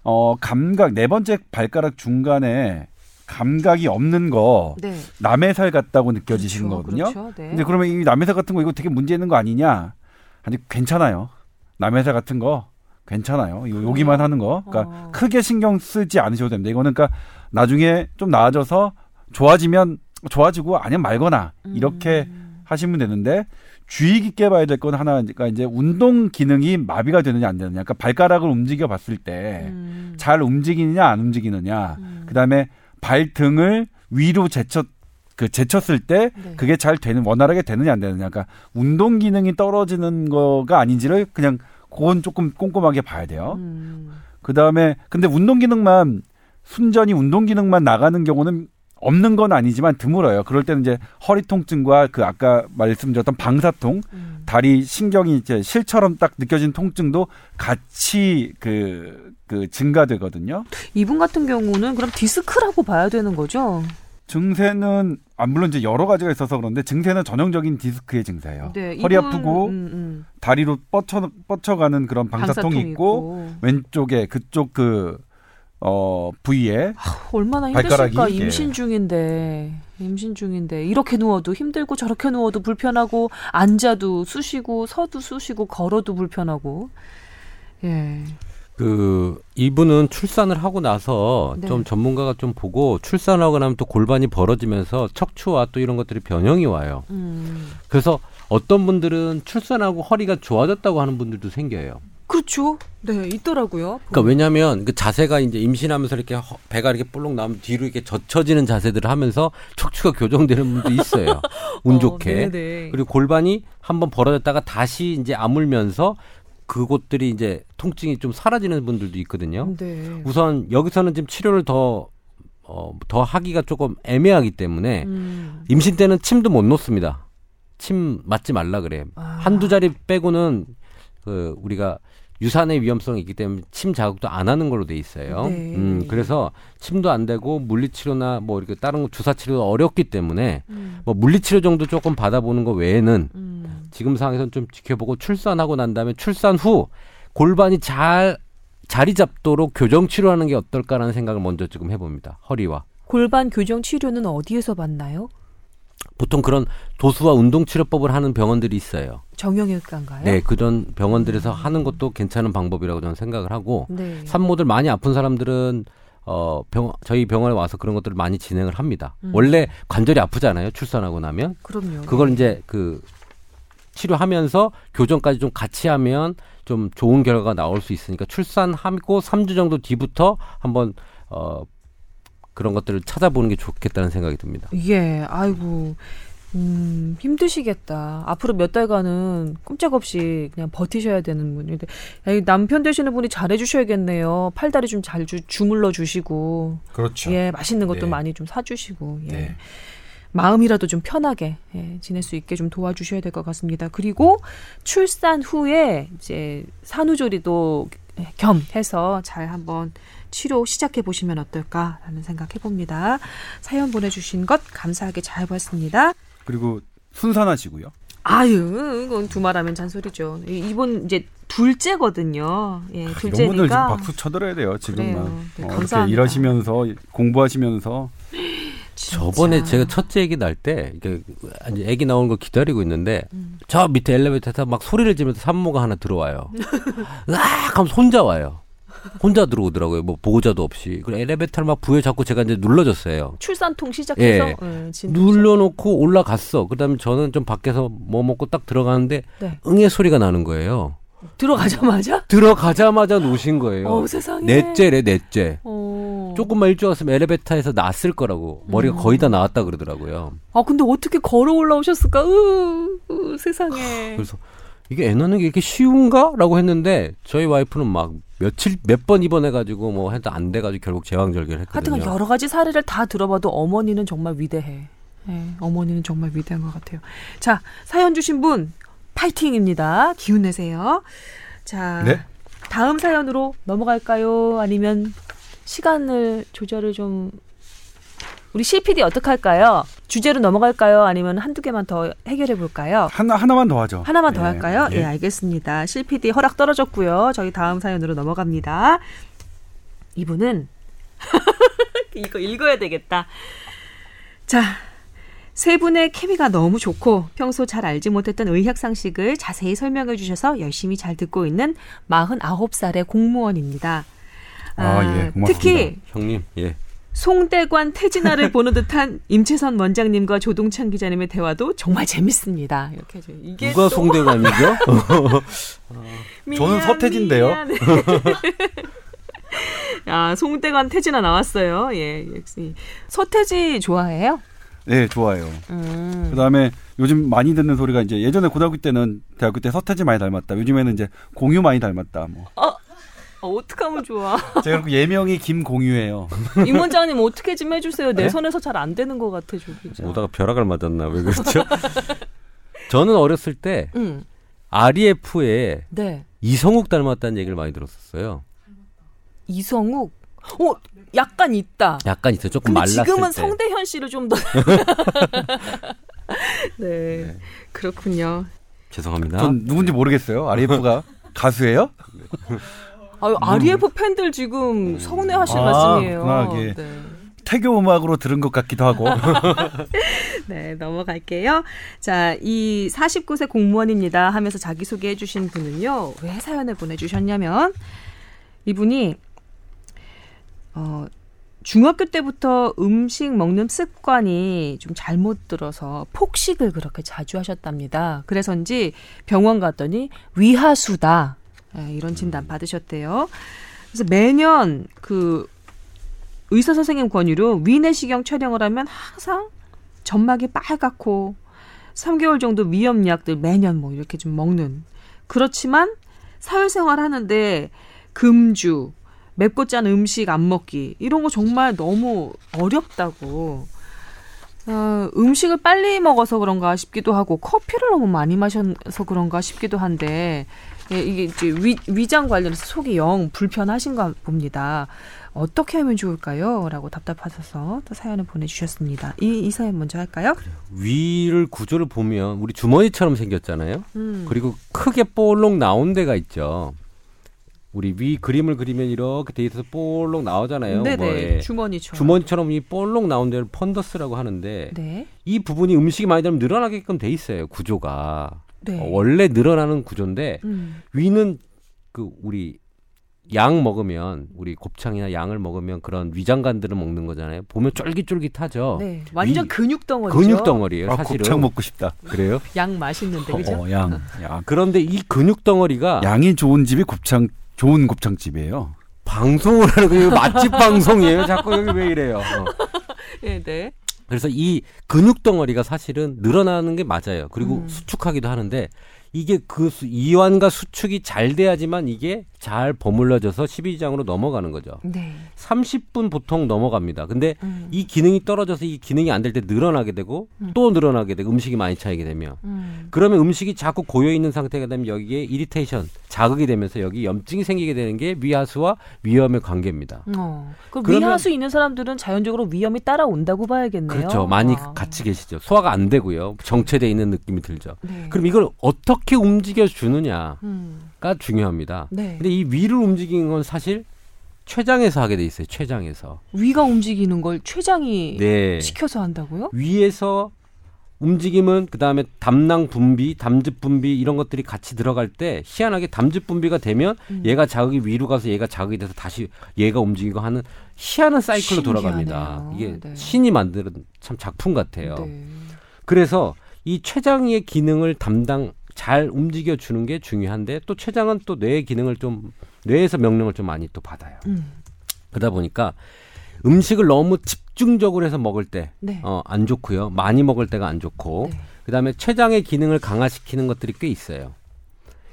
어 감각 네 번째 발가락 중간에 감각이 없는 거 네. 남의 살 같다고 느껴지시는 그렇죠, 거거든요. 그렇죠. 네. 근데 그러면 이 남의 살 같은 거 이거 되게 문제 있는 거 아니냐? 아니 괜찮아요. 남의 살 같은 거 괜찮아요. 이거 여기만 하는 거. 그러니까 어. 크게 신경 쓰지 않으셔도 됩니다. 이거는 그러니까 나중에 좀 나아져서 좋아지면 좋아지고 아니면 말거나 이렇게 음. 하시면 되는데 주의 깊게 봐야 될 건 하나가 이제 운동 기능이 마비가 되느냐 안 되느냐. 그러니까 발가락을 움직여 봤을 때 음. 잘 움직이느냐 안 움직이느냐. 음. 그다음에 발등을 위로 제쳤 그 제쳤을 때 네. 그게 잘 되는 원활하게 되느냐 안 되느냐. 그러니까 운동 기능이 떨어지는 거가 아닌지를 그냥 그건 조금 꼼꼼하게 봐야 돼요. 음. 그다음에 근데 운동 기능만 순전히 운동 기능만 나가는 경우는 없는 건 아니지만 드물어요. 그럴 때는 이제 허리 통증과 그 아까 말씀드렸던 방사통, 음. 다리 신경이 이제 실처럼 딱 느껴진 통증도 같이 그, 그 증가되거든요. 이분 같은 경우는 그럼 디스크라고 봐야 되는 거죠? 증세는 아 물론 이제 여러 가지가 있어서 그런데 증세는 전형적인 디스크의 증세예요. 네, 허리 이분, 아프고 음, 음. 다리로 뻗쳐 뻗쳐가는 그런 방사통이 방사통이 있고, 왼쪽에 그쪽 그 어, 부위에 얼마나 발가락이, 힘드실까 예. 임신 중인데 임신 중인데 이렇게 누워도 힘들고 저렇게 누워도 불편하고 앉아도 쑤시고 서도 쑤시고 걸어도 불편하고 예 그 이분은 출산을 하고 나서 네. 좀 전문가가 좀 보고 출산하고 나면 또 골반이 벌어지면서 척추와 또 이런 것들이 변형이 와요. 음. 그래서 어떤 분들은 출산하고 허리가 좋아졌다고 하는 분들도 생겨요. 그렇죠 네 있더라고요 그러니까 왜냐하면 그 자세가 이제 임신하면서 이렇게 허- 배가 이렇게 볼록 나오면 뒤로 이렇게 젖혀지는 자세들을 하면서 척추가 교정되는 분도 있어요. 운 어, 좋게. 네네. 그리고 골반이 한번 벌어졌다가 다시 이제 아물면서 그곳들이 이제 통증이 좀 사라지는 분들도 있거든요. 네. 우선 여기서는 지금 치료를 더, 어, 더 하기가 조금 애매하기 때문에 음. 임신 때는 침도 못 놓습니다. 침 맞지 말라 그래. 아. 한두 자리 빼고는 그 우리가 유산의 위험성이 있기 때문에 침 자극도 안 하는 걸로 돼 있어요. 네. 음, 그래서 침도 안 되고 물리치료나 뭐 이렇게 다른 거 주사 치료가 어렵기 때문에 음. 뭐 물리치료 정도 조금 받아보는 거 외에는 음. 지금 상황에서는 좀 지켜보고 출산하고 난 다음에 출산 후 골반이 잘 자리 잡도록 교정 치료하는 게 어떨까라는 생각을 먼저 지금 해봅니다. 허리와. 골반 교정 치료는 어디에서 받나요? 보통 그런 도수와 운동 치료법을 하는 병원들이 있어요. 정형외과인가요? 네, 그런 병원들에서 하는 것도 괜찮은 방법이라고 저는 생각을 하고 네. 산모들 많이 아픈 사람들은 어, 병, 저희 병원에 와서 그런 것들을 많이 진행을 합니다. 음. 원래 관절이 아프잖아요. 출산하고 나면. 그럼요. 그걸 네. 이제 그 치료하면서 교정까지 좀 같이 하면 좀 좋은 결과가 나올 수 있으니까 출산하고 3주 정도 뒤부터 한번 어 그런 것들을 찾아보는 게 좋겠다는 생각이 듭니다. 예, 아이고. 음, 힘드시겠다. 앞으로 몇 달간은 꼼짝없이 그냥 버티셔야 되는 분인데, 남편 되시는 분이 잘해주셔야겠네요. 팔다리 좀 잘 주물러 주시고, 그렇죠. 예, 맛있는 것도 네. 많이 좀 사주시고, 예. 네. 마음이라도 좀 편하게 예, 지낼 수 있게 좀 도와주셔야 될 것 같습니다. 그리고 출산 후에 이제 산후조리도 겸해서 잘 한번 치료 시작해 보시면 어떨까라는 생각 해 봅니다. 사연 보내주신 것 감사하게 잘 봤습니다. 그리고 순산하시고요. 아유, 이건 두말하면 잔소리죠. 이- 이번 이제 둘째거든요. 예, 이런 분들 지금 둘째니까. 박수 쳐드려야 돼요. 지금만 그래요. 네, 어, 이렇게 감사합니다. 일하시면서 공부하시면서. 저번에 제가 첫째 아기 날때 이게 이제 아기 나오는 걸 기다리고 있는데 음. 저 밑에 엘리베이터에서 막 소리를 지르면서 산모가 하나 들어와요. 으악 하면서 혼자 와요. 혼자 들어오더라고요. 뭐 보호자도 없이. 그리고 엘리베이터를 막 부여 잡고 제가 이제 눌러줬어요. 출산통 시작해서 예. 예, 진통 눌러놓고 올라갔어. 그다음에 저는 좀 밖에서 뭐 먹고 딱 들어가는데 네. 응애 소리가 나는 거예요. 들어가자마자 들어가자마자 노신 거예요. 어 세상에 넷째래 넷째. 어. 조금만 일찍 왔으면 엘리베이터에서 났을 거라고 머리가 거의 다 나왔다 그러더라고요. 아 근데 어떻게 걸어 올라오셨을까? 으, 으, 세상에. 그래서 이게 애 낳는 게 이렇게 쉬운가?라고 했는데 저희 와이프는 막 며칠 몇 번 입원해가지고 뭐 해도 안 돼가지고 결국 제왕절개를 했거든요. 하여튼 여러 가지 사례를 다 들어봐도 어머니는 정말 위대해. 예, 어머니는 정말 위대한 것 같아요. 자 사연 주신 분 파이팅입니다. 기운 내세요. 자 네. 다음 사연으로 넘어갈까요? 아니면 시간을 조절을 좀 우리 CPD 어떻게 할까요? 주제로 넘어갈까요? 아니면 한두 개만 더 해결해 볼까요? 하나 하나만 더 하죠. 하나만 더 예, 할까요? 예, 예. 알겠습니다. 실PD 허락 떨어졌고요. 저희 다음 사연으로 넘어갑니다. 이분은 이거 읽어야 되겠다. 자, 세 분의 케미가 너무 좋고 평소 잘 알지 못했던 의학 상식을 자세히 설명해 주셔서 열심히 잘 듣고 있는 49살의 공무원입니다. 아, 예, 고맙습니다. 특히 형님, 예. 송대관 태진아를 보는 듯한 임채선 원장님과 조동찬 기자님의 대화도 정말 재밌습니다. 이렇게 해줘. 이게 누가 또- 송대관이죠? 저는 서태지인데요. 미안해. 아, 송대관 태진아 나왔어요. 예, 역시 서태지 좋아해요? 네, 좋아요. 음. 그다음에 요즘 많이 듣는 소리가 이제 예전에 고등학교 때는 대학교 때 서태지 많이 닮았다. 요즘에는 이제 공유 많이 닮았다. 뭐. 어, 어떡하면 좋아. 제가 그리고 예명이 김공유예요. 임 원장님 어떻게 좀 해주세요. 내 네? 손에서 잘 안 되는 것 같아, 저 기자. 오다가 벼락을 맞았나 왜 그렇죠? 저는 어렸을 때 응, REF에 네. 이성욱 닮았다는 얘기를 많이 들었었어요. 이성욱. 어, 약간 있다. 약간 있어요. 조금 말랐을 지금은 때. 성대현 씨를 좀 더. 네, 그렇군요. 죄송합니다. 전 누군지 모르겠어요. RF가 가수예요? 아유, REF 팬들 지금 서운해하실 아, 말씀이에요. 그렇구나, 이게. 네. 태교 음악으로 들은 것 같기도 하고. 네, 넘어갈게요. 자, 이 49세 공무원입니다 하면서 자기소개해 주신 분은요, 왜 사연을 보내주셨냐면, 이분이, 어, 중학교 때부터 음식 먹는 습관이 좀 잘못 들어서 폭식을 그렇게 자주 하셨답니다. 그래서인지 병원 갔더니 위하수다. 네, 이런 진단 받으셨대요. 그래서 매년 그 의사 선생님 권유로 위내시경 촬영을 하면 항상 점막이 빨갛고 3개월 정도 위험약들 매년 뭐 이렇게 좀 먹는 그렇지만 사회생활 하는데 금주 맵고 짠 음식 안 먹기 이런 거 정말 너무 어렵다고 어, 음식을 빨리 먹어서 그런가 싶기도 하고 커피를 너무 많이 마셔서 그런가 싶기도 한데 예, 이게 이제 위, 위장 관련해서 속이 영 불편하신가 봅니다. 어떻게 하면 좋을까요? 라고 답답하셔서 또 사연을 보내주셨습니다. 이, 이 사연 먼저 할까요? 위를 구조를 보면 우리 주머니처럼 생겼잖아요. 음. 그리고 크게 볼록 나온 데가 있죠. 우리 위 그림을 그리면 이렇게 돼 있어서 볼록 나오잖아요. 네네. 뭐, 예. 주머니처럼. 주머니처럼 이 볼록 나온 데를 펀더스라고 하는데 네. 이 부분이 음식이 많이 들면 늘어나게끔 돼 있어요. 구조가 네. 어, 원래 늘어나는 구조인데 음. 위는 그 우리 양 먹으면 우리 곱창이나 양을 먹으면 그런 위장관들을 먹는 거잖아요. 보면 쫄깃쫄깃하죠. 네. 완전 위- 근육 덩어리죠. 근육 덩어리예요, 아, 사실은. 곱창 먹고 싶다. 그래요? 양 맛있는데 그죠? 어, 양. 양. 그런데 이 근육 덩어리가 양이 좋은 집이 곱창 좋은 곱창집이에요. 방송을 하는 거 맛집 방송이에요. 자꾸 여기 왜 이래요? 어. 네, 네. 그래서 이 근육 덩어리가 사실은 늘어나는 게 맞아요. 그리고 음. 수축하기도 하는데 이게 그 수- 이완과 수축이 잘 돼야지만 이게 잘 버물러져서 12장으로 넘어가는 거죠. 네. 30분 보통 넘어갑니다. 근데 음. 이 기능이 떨어져서 이 기능이 안 될 때 늘어나게 되고 음. 또 늘어나게 되고 음식이 많이 차이게 되면 음. 그러면 음식이 자꾸 고여 있는 상태가 되면 여기에 이리테이션 자극이 되면서 여기 염증이 생기게 되는 게 위하수와 위험의 관계입니다. 어. 그럼 그러면- 위하수 있는 사람들은 자연적으로 위험이 따라온다고 봐야겠네요. 그렇죠. 많이 아. 같이 계시죠. 소화가 안 되고요. 정체돼 있는 느낌이 들죠. 네. 그럼 이걸 어떻게 움직여 주느냐가 음. 중요합니다. 네. 근데 이 위를 움직이는 건 사실 췌장에서 하게 돼 있어요. 췌장에서. 위가 움직이는 걸 췌장이 네. 시켜서 한다고요? 위에서 움직임은 그 다음에 담낭 분비, 담즙 분비 이런 것들이 같이 들어갈 때 희한하게 담즙 분비가 되면 음. 얘가 자극이 위로 가서 얘가 자극이 돼서 다시 얘가 움직이고 하는 희한한 사이클로 돌아갑니다. 신기하네요. 이게 네. 신이 만드는 참 작품 같아요. 네. 그래서 이 췌장의 기능을 담당 잘 움직여 주는 게 중요한데 또 췌장은 또 뇌의 기능을 좀 뇌에서 명령을 좀 많이 또 받아요. 음. 그러다 보니까 음식을 너무 집중적으로 해서 먹을 때 네. 어, 안 좋고요. 많이 먹을 때가 안 좋고 네. 그다음에 췌장의 기능을 강화시키는 것들이 꽤 있어요.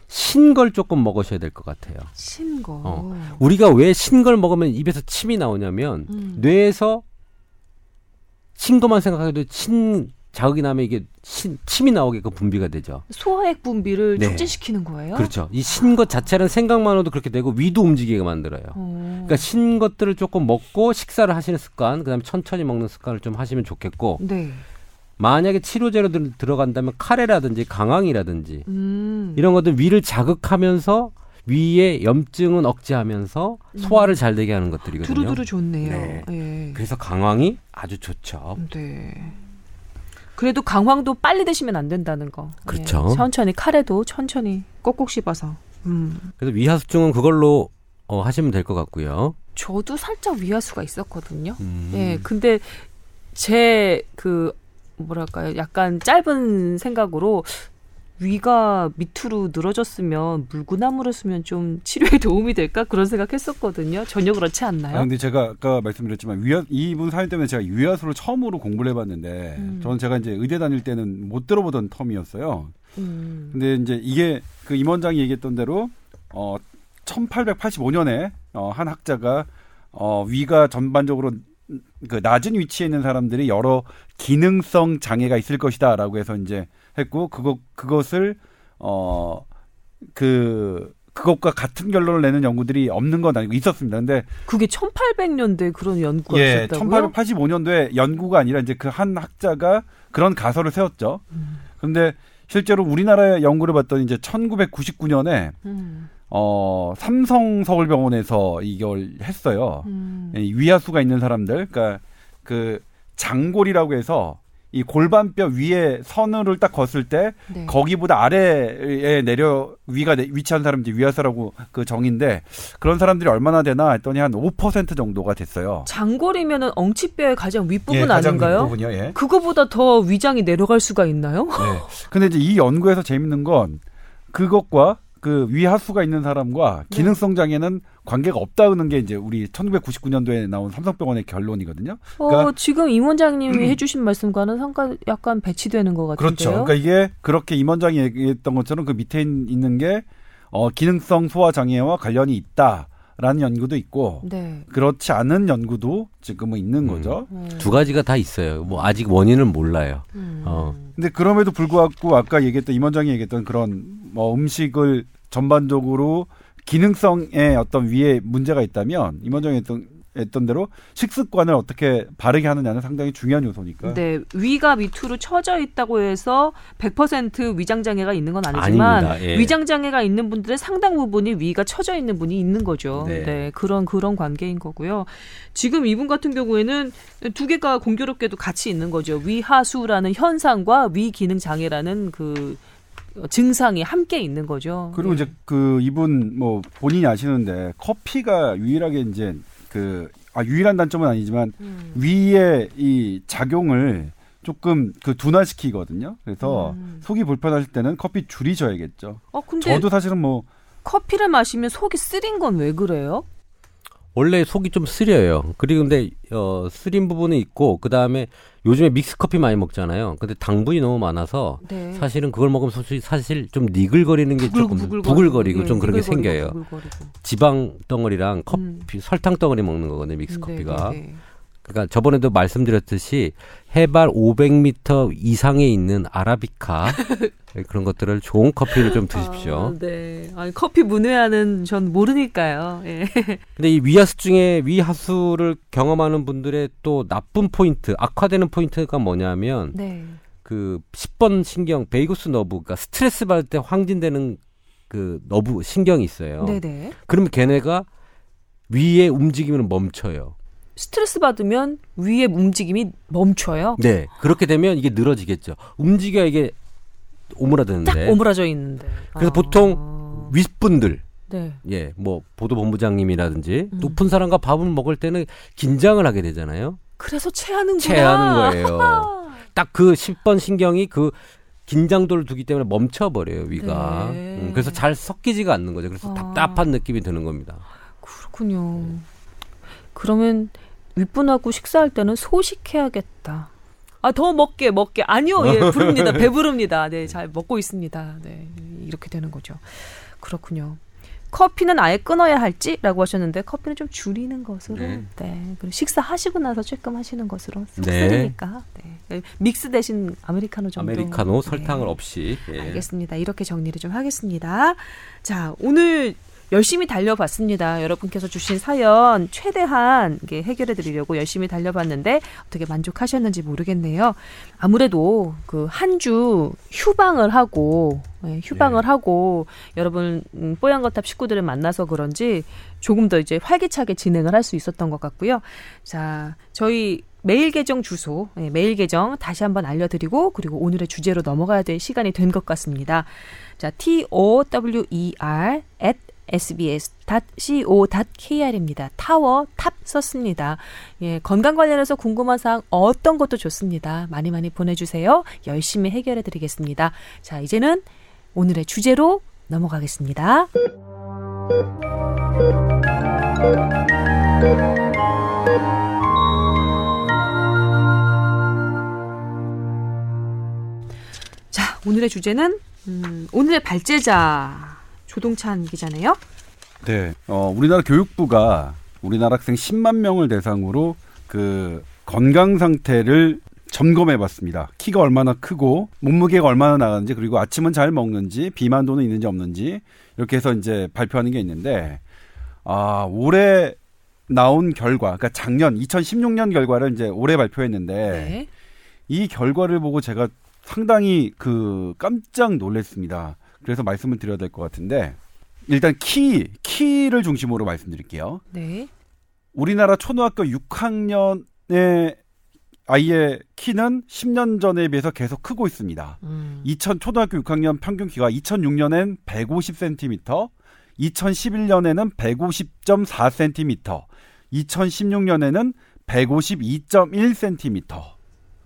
신 걸 조금 먹으셔야 될 것 같아요. 신 거. 어. 우리가 왜 신 걸 먹으면 입에서 침이 나오냐면 음. 뇌에서 신 것만 생각해도 신 자극이 나면 이게 신, 침이 나오게끔 분비가 되죠. 소화액 분비를 네. 촉진시키는 거예요? 그렇죠. 이 신 것 자체는 생각만으로도 그렇게 되고 위도 움직이게 만들어요. 어. 그러니까 신 것들을 조금 먹고 식사를 하시는 습관, 그다음에 천천히 먹는 습관을 좀 하시면 좋겠고 네. 만약에 치료제로 들, 들어간다면 카레라든지 강황이라든지 음. 이런 것들 위를 자극하면서 위에 염증은 억제하면서 소화를 잘 되게 하는 것들이거든요. 두루두루 좋네요. 네. 예. 그래서 강황이 아주 좋죠. 네. 그래도 강황도 빨리 드시면 안 된다는 거. 그렇죠. 예. 천천히 카레도 천천히 꼭꼭 씹어서. 음. 그래서 위하수증은 그걸로 어, 하시면 될 것 같고요. 저도 살짝 위하수가 있었거든요. 음. 예. 근데 제 그 뭐랄까요? 약간 짧은 생각으로 위가 밑으로 늘어졌으면 물구나무를 쓰면 좀 치료에 도움이 될까 그런 생각했었거든요. 전혀 그렇지 아, 않나요? 근데 제가 아까 말씀드렸지만 위화, 이분 사연 때문에 제가 위화수를 처음으로 공부를 해봤는데 음. 저는 제가 이제 의대 다닐 때는 못 들어보던 텀이었어요. 음. 근데 이제 이게 그 임원장이 얘기했던 대로 어 1885년에 어, 한 학자가 어 위가 전반적으로 그 낮은 위치에 있는 사람들이 여러 기능성 장애가 있을 것이다라고 해서 이제 했고 그거 그것을 어그 그것과 같은 결론을 내는 연구들이 없는 건 아니고 있었습니다. 근데 그게 1800년대 그런 연구가 예, 있었다고요? 1885년도에 연구가 아니라 이제 그 한 학자가 그런 가설을 세웠죠. 음. 근데 실제로 우리나라의 연구를 봤더니 이제 1999년에 음. 어 삼성 서울병원에서 이걸 했어요. 음. 이 위하수가 있는 사람들, 그러니까 그 장골이라고 해서 이 골반뼈 위에 선을 딱 걷을 때 네. 거기보다 아래에 내려 위가 내- 위치한 사람들이 위하수라고 그 정인데 그런 사람들이 얼마나 되나 했더니 한 5% 정도가 됐어요. 장골이면은 엉치뼈의 가장 윗부분 예, 가장 아닌가요? 윗부분이요, 예. 그거보다 더 위장이 내려갈 수가 있나요? 네. 근데 이제 이 연구에서 재밌는 건 그것과 그 위하수가 있는 사람과 네. 기능성 장애는 관계가 없다는 게 이제 우리 1999년도에 나온 삼성병원의 결론이거든요. 어, 그러니까- 지금 임 원장님이 해주신 말씀과는 상관 약간 배치되는 것 같은데요. 그렇죠. 그러니까 이게 그렇게 임 원장이 얘기했던 것처럼 그 밑에 있는 게 어, 기능성 소화 장애와 관련이 있다 라는 연구도 있고 네. 그렇지 않은 연구도 지금은 있는 음. 거죠. 음. 두 가지가 다 있어요. 뭐 아직 원인은 몰라요. 음. 어. 근데 그럼에도 불구하고 아까 얘기했던 임 원장이 얘기했던 그런 뭐 음식을 전반적으로 기능성에 어떤 위에 문제가 있다면 임 원장이 했던 했던 대로 식습관을 어떻게 바르게 하느냐는 상당히 중요한 요소니까. 네, 위가 밑으로 처져 있다고 해서 100% 위장 장애가 있는 건 아니지만. 예. 위장 장애가 있는 분들의 상당 부분이 위가 처져 있는 분이 있는 거죠. 네. 네. 그런 그런 관계인 거고요. 지금 이분 같은 경우에는 두 개가 공교롭게도 같이 있는 거죠. 위하수라는 현상과 위 기능 장애라는 그 증상이 함께 있는 거죠. 그리고 예. 이제 그 이분 뭐 본인이 아시는데 커피가 유일하게 이제 그 아, 유일한 단점은 아니지만 음. 위의 이 작용을 조금 그 둔화시키거든요. 그래서 음. 속이 불편하실 때는 커피 줄이셔야겠죠. 어 근데 저도 사실은 뭐 커피를 마시면 속이 쓰린 건 왜 그래요? 원래 속이 좀 쓰려요. 그리고 근데 어 쓰린 부분은 있고 그 다음에 요즘에 믹스 커피 많이 먹잖아요. 근데 당분이 너무 많아서 네. 사실은 그걸 먹으면 솔직히 사실 좀 니글거리는 게 조금 부글거리고 좀 그런 게 생겨요. 부글거리고. 지방 덩어리랑 커피 음. 설탕 덩어리 먹는 거거든요. 믹스 네, 커피가. 네, 네. 그러니까 저번에도 말씀드렸듯이 해발 500m 이상에 있는 아라비카 그런 것들을 좋은 커피를 좀 드십시오. 아, 네. 아니, 커피 문외한은 전 모르니까요. 예. 근데 이 위하수 중에 위하수를 경험하는 분들의 또 나쁜 포인트, 악화되는 포인트가 뭐냐면 네. 그 10번 신경, 베이구스 너브, 그러니까 스트레스 받을 때 황진되는 그 너브 신경이 있어요. 네네. 그러면 걔네가 위의 움직임을 멈춰요. 스트레스 받으면 위의 움직임이 멈춰요. 네. 그렇게 되면 이게 늘어지겠죠. 움직여야 이게 오므라드는데. 딱 오므라져 있는데. 그래서 아. 보통 윗분들, 네. 예, 뭐 보도본부장님이라든지 음. 높은 사람과 밥을 먹을 때는 긴장을 하게 되잖아요. 그래서 체하는구나. 체하는 거예요. 딱 그 10번 신경이 그 긴장도를 두기 때문에 멈춰버려요, 위가. 네. 음, 그래서 잘 섞이지가 않는 거죠. 그래서 아. 답답한 느낌이 드는 겁니다. 그렇군요. 그러면 윗분하고 식사할 때는 소식해야겠다. 아, 더 먹게, 먹게. 아니요, 예, 부릅니다. 배부릅니다. 네, 잘 먹고 있습니다. 네, 이렇게 되는 거죠. 그렇군요. 커피는 아예 끊어야 할지라고 하셨는데 커피는 좀 줄이는 것으로 네. 네. 그리고 식사하시고 나서 조금 하시는 것으로 속 네. 네. 믹스 대신 아메리카노 정도 아메리카노 네. 설탕을 없이. 예. 알겠습니다. 이렇게 정리를 좀 하겠습니다. 자, 오늘 열심히 달려봤습니다. 여러분께서 주신 사연 최대한 해결해 드리려고 열심히 달려봤는데 어떻게 만족하셨는지 모르겠네요. 아무래도 그 한 주 휴방을 하고 예, 휴방을 네. 하고 여러분 음, 뽀얀거탑 식구들을 만나서 그런지 조금 더 이제 활기차게 진행을 할 수 있었던 것 같고요. 자, 저희 메일 계정 주소, 예, 메일 계정 다시 한번 알려드리고 그리고 오늘의 주제로 넘어가야 될 시간이 된 것 같습니다. 자, t o w e r at sbs.co.kr입니다. 타워 탑 썼습니다. 예, 건강 관련해서 궁금한 사항 어떤 것도 좋습니다. 많이 많이 보내주세요. 열심히 해결해 드리겠습니다. 자, 이제는 오늘의 주제로 넘어가겠습니다. 자, 오늘의 주제는 음, 오늘의 발제자 조동찬 기자네요. 네, 어, 우리나라 교육부가 우리나라 학생 10만 명을 대상으로 그 건강 상태를 점검해 봤습니다. 키가 얼마나 크고 몸무게가 얼마나 나가는지 그리고 아침은 잘 먹는지 비만도는 있는지 없는지 이렇게 해서 이제 발표하는 게 있는데 아, 올해 나온 결과 그러니까 작년 2016년 결과를 이제 올해 발표했는데 네. 이 결과를 보고 제가 상당히 그 깜짝 놀랐습니다. 그래서 말씀을 드려야 될 것 같은데 일단 키 키를 중심으로 말씀드릴게요. 네. 우리나라 초등학교 6학년의 아이의 키는 10년 전에 비해서 계속 크고 있습니다. 음. 2000 초등학교 6학년 평균 키가 2006년엔 150cm, 2011년에는 150.4cm, 2016년에는 152.1cm.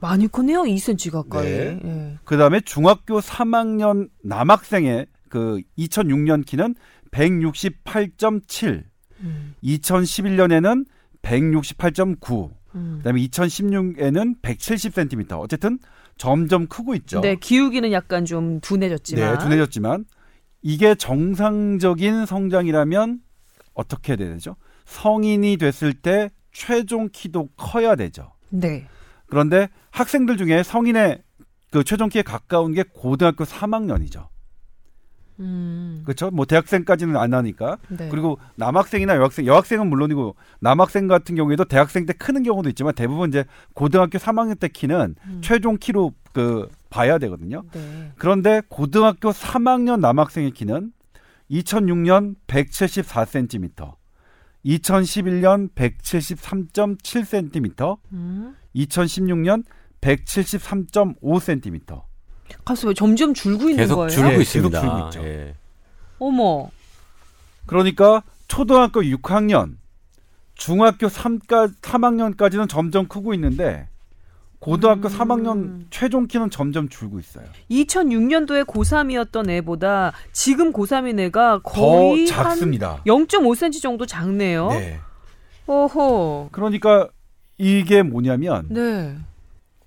많이 크네요. 2cm 가까이. 네. 예. 그 다음에 중학교 3학년 남학생의 그 2006년 키는 168.7, 음. 2011년에는 168.9, 음. 그다음에 2016에는 170cm. 어쨌든 점점 크고 있죠. 네, 기우기는 약간 좀 둔해졌지만. 네, 둔해졌지만 이게 정상적인 성장이라면 어떻게 해야 되죠? 성인이 됐을 때 최종 키도 커야 되죠. 네. 그런데 학생들 중에 성인의 그 최종 키에 가까운 게 고등학교 3학년이죠. 음. 그렇죠? 뭐 대학생까지는 안 하니까. 네. 그리고 남학생이나 여학생, 여학생은 물론이고 남학생 같은 경우에도 대학생 때 크는 경우도 있지만 대부분 이제 고등학교 3학년 때 키는 음. 최종 키로 그 봐야 되거든요. 네. 그런데 고등학교 3학년 남학생의 키는 2006년 174cm, 2011년 173.7cm, 음. 2016년 173.5cm. 가수 점점 줄고 있는 계속 거예요? 줄고 네, 계속 있습니다. 줄고 있죠. 예. 어머. 그러니까 초등학교 6학년, 중학교 3까, 3학년까지는 점점 크고 있는데 고등학교 음. 3학년 최종 키는 점점 줄고 있어요. 2006년도에 고3이었던 애보다 지금 고3인 애가 거의 더 작습니다. 한 0.5cm 정도 작네요. 네. 오호. 그러니까 이게 뭐냐면 네.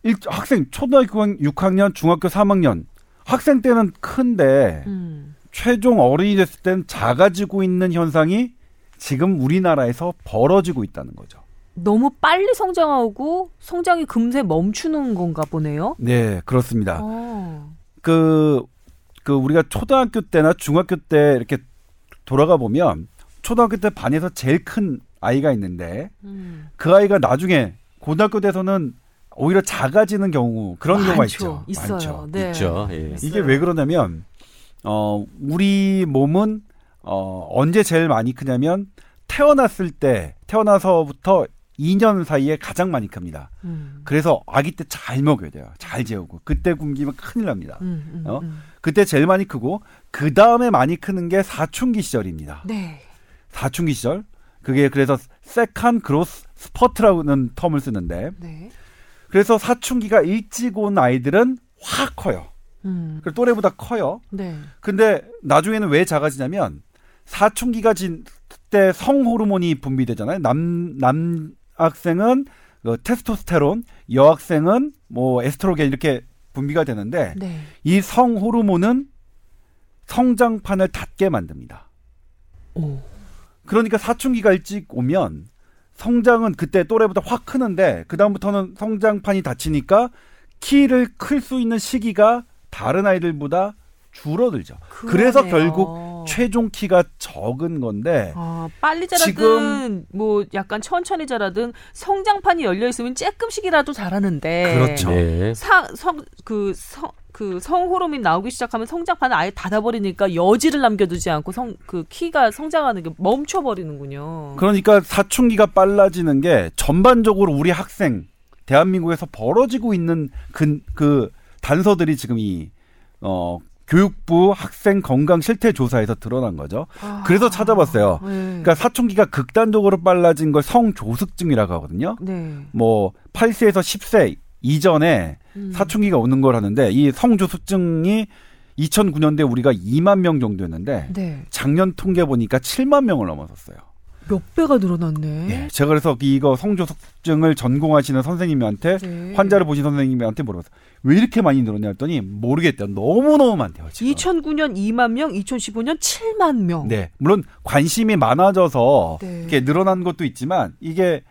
일, 학생 초등학교 6학년, 중학교 3학년 학생 때는 큰데 음. 최종 어른이 됐을 땐 작아지고 있는 현상이 지금 우리나라에서 벌어지고 있다는 거죠. 너무 빨리 성장하고 성장이 금세 멈추는 건가 보네요. 네, 그렇습니다. 어. 그, 그 우리가 초등학교 때나 중학교 때 이렇게 돌아가 보면 초등학교 때 반에서 제일 큰 아이가 있는데 음. 그 아이가 나중에 고등학교 돼서는 오히려 작아지는 경우 그런 경우가 많죠. 있죠. 있어요. 많죠. 네. 있죠. 예. 이게 왜 그러냐면 어 우리 몸은 어 언제 제일 많이 크냐면 태어났을 때 태어나서부터 2년 사이에 가장 많이 큽니다. 음. 그래서 아기 때 잘 먹여야 돼요. 잘 재우고 그때 굶기면 큰일 납니다. 음, 음, 어? 음. 그때 제일 많이 크고 그 다음에 많이 크는 게 사춘기 시절입니다. 네. 사춘기 시절 그게 그래서 second growth spurt라는 term을 쓰는데 네. 그래서 사춘기가 일찍 온 아이들은 확 커요. 음. 그 또래보다 커요. 네. 근데 나중에는 왜 작아지냐면 사춘기가 진 때 성호르몬이 분비되잖아요. 남 남학생은 그 테스토스테론, 여학생은 뭐 에스트로겐 이렇게 분비가 되는데 네. 이 성호르몬은 성장판을 닫게 만듭니다. 오. 그러니까 사춘기가 일찍 오면 성장은 그때 또래보다 확 크는데 그 다음부터는 성장판이 닫히니까 키를 클 수 있는 시기가 다른 아이들보다 줄어들죠. 그래서 그러네요. 결국 최종 키가 적은 건데 아, 빨리 자라든 뭐 약간 천천히 자라든 성장판이 열려 있으면 조금씩이라도 자라는데 그렇죠. 네. 사 성 그 성 그 성호르몬이 나오기 시작하면 성장판을 아예 닫아버리니까 여지를 남겨두지 않고 성 그 키가 성장하는 게 멈춰버리는군요. 그러니까 사춘기가 빨라지는 게 전반적으로 우리 학생 대한민국에서 벌어지고 있는 그, 그 단서들이 지금 이 어, 교육부 학생 건강 실태 조사에서 드러난 거죠. 아. 그래서 찾아봤어요. 네. 그러니까 사춘기가 극단적으로 빨라진 걸 성조숙증이라고 하거든요. 네. 뭐 8세에서 10세 이전에 음. 사춘기가 오는 걸 하는데 이 성조숙증이 2009년대 우리가 2만 명 정도였는데 네. 작년 통계 보니까 7만 명을 넘어섰어요. 몇 배가 늘어났네. 예, 제가 그래서 이거 성조숙증을 전공하시는 선생님한테 네. 환자를 보신 선생님한테 물어봤어요. 왜 이렇게 많이 늘었냐 했더니 모르겠대요. 너무너무 많대요. 지금. 2009년 2만 명, 2015년 7만 명. 네. 물론 관심이 많아져서 네. 이렇게 늘어난 것도 있지만 이게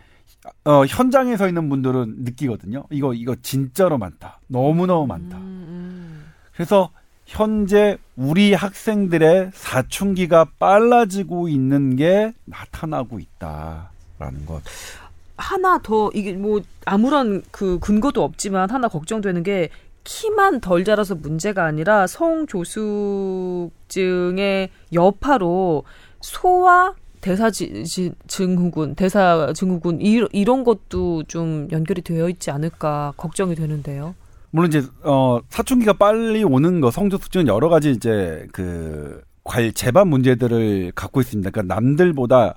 어, 현장에 서 있는 분들은 느끼거든요. 이거 이거 진짜로 많다. 너무 너무 많다. 음, 그래서 현재 우리 학생들의 사춘기가 빨라지고 있는 게 나타나고 있다라는 것. 하나 더 이게 뭐 아무런 그 근거도 없지만 하나 걱정되는 게 키만 덜 자라서 문제가 아니라 성조숙증의 여파로 소화 대사 증후군, 대사 증후군 이- 이런 것도 좀 연결이 되어 있지 않을까 걱정이 되는데요. 물론 이제 어 사춘기가 빨리 오는 거 성조숙증은 여러 가지 이제 그 관, 재반 문제들을 갖고 있습니다. 그러니까 남들보다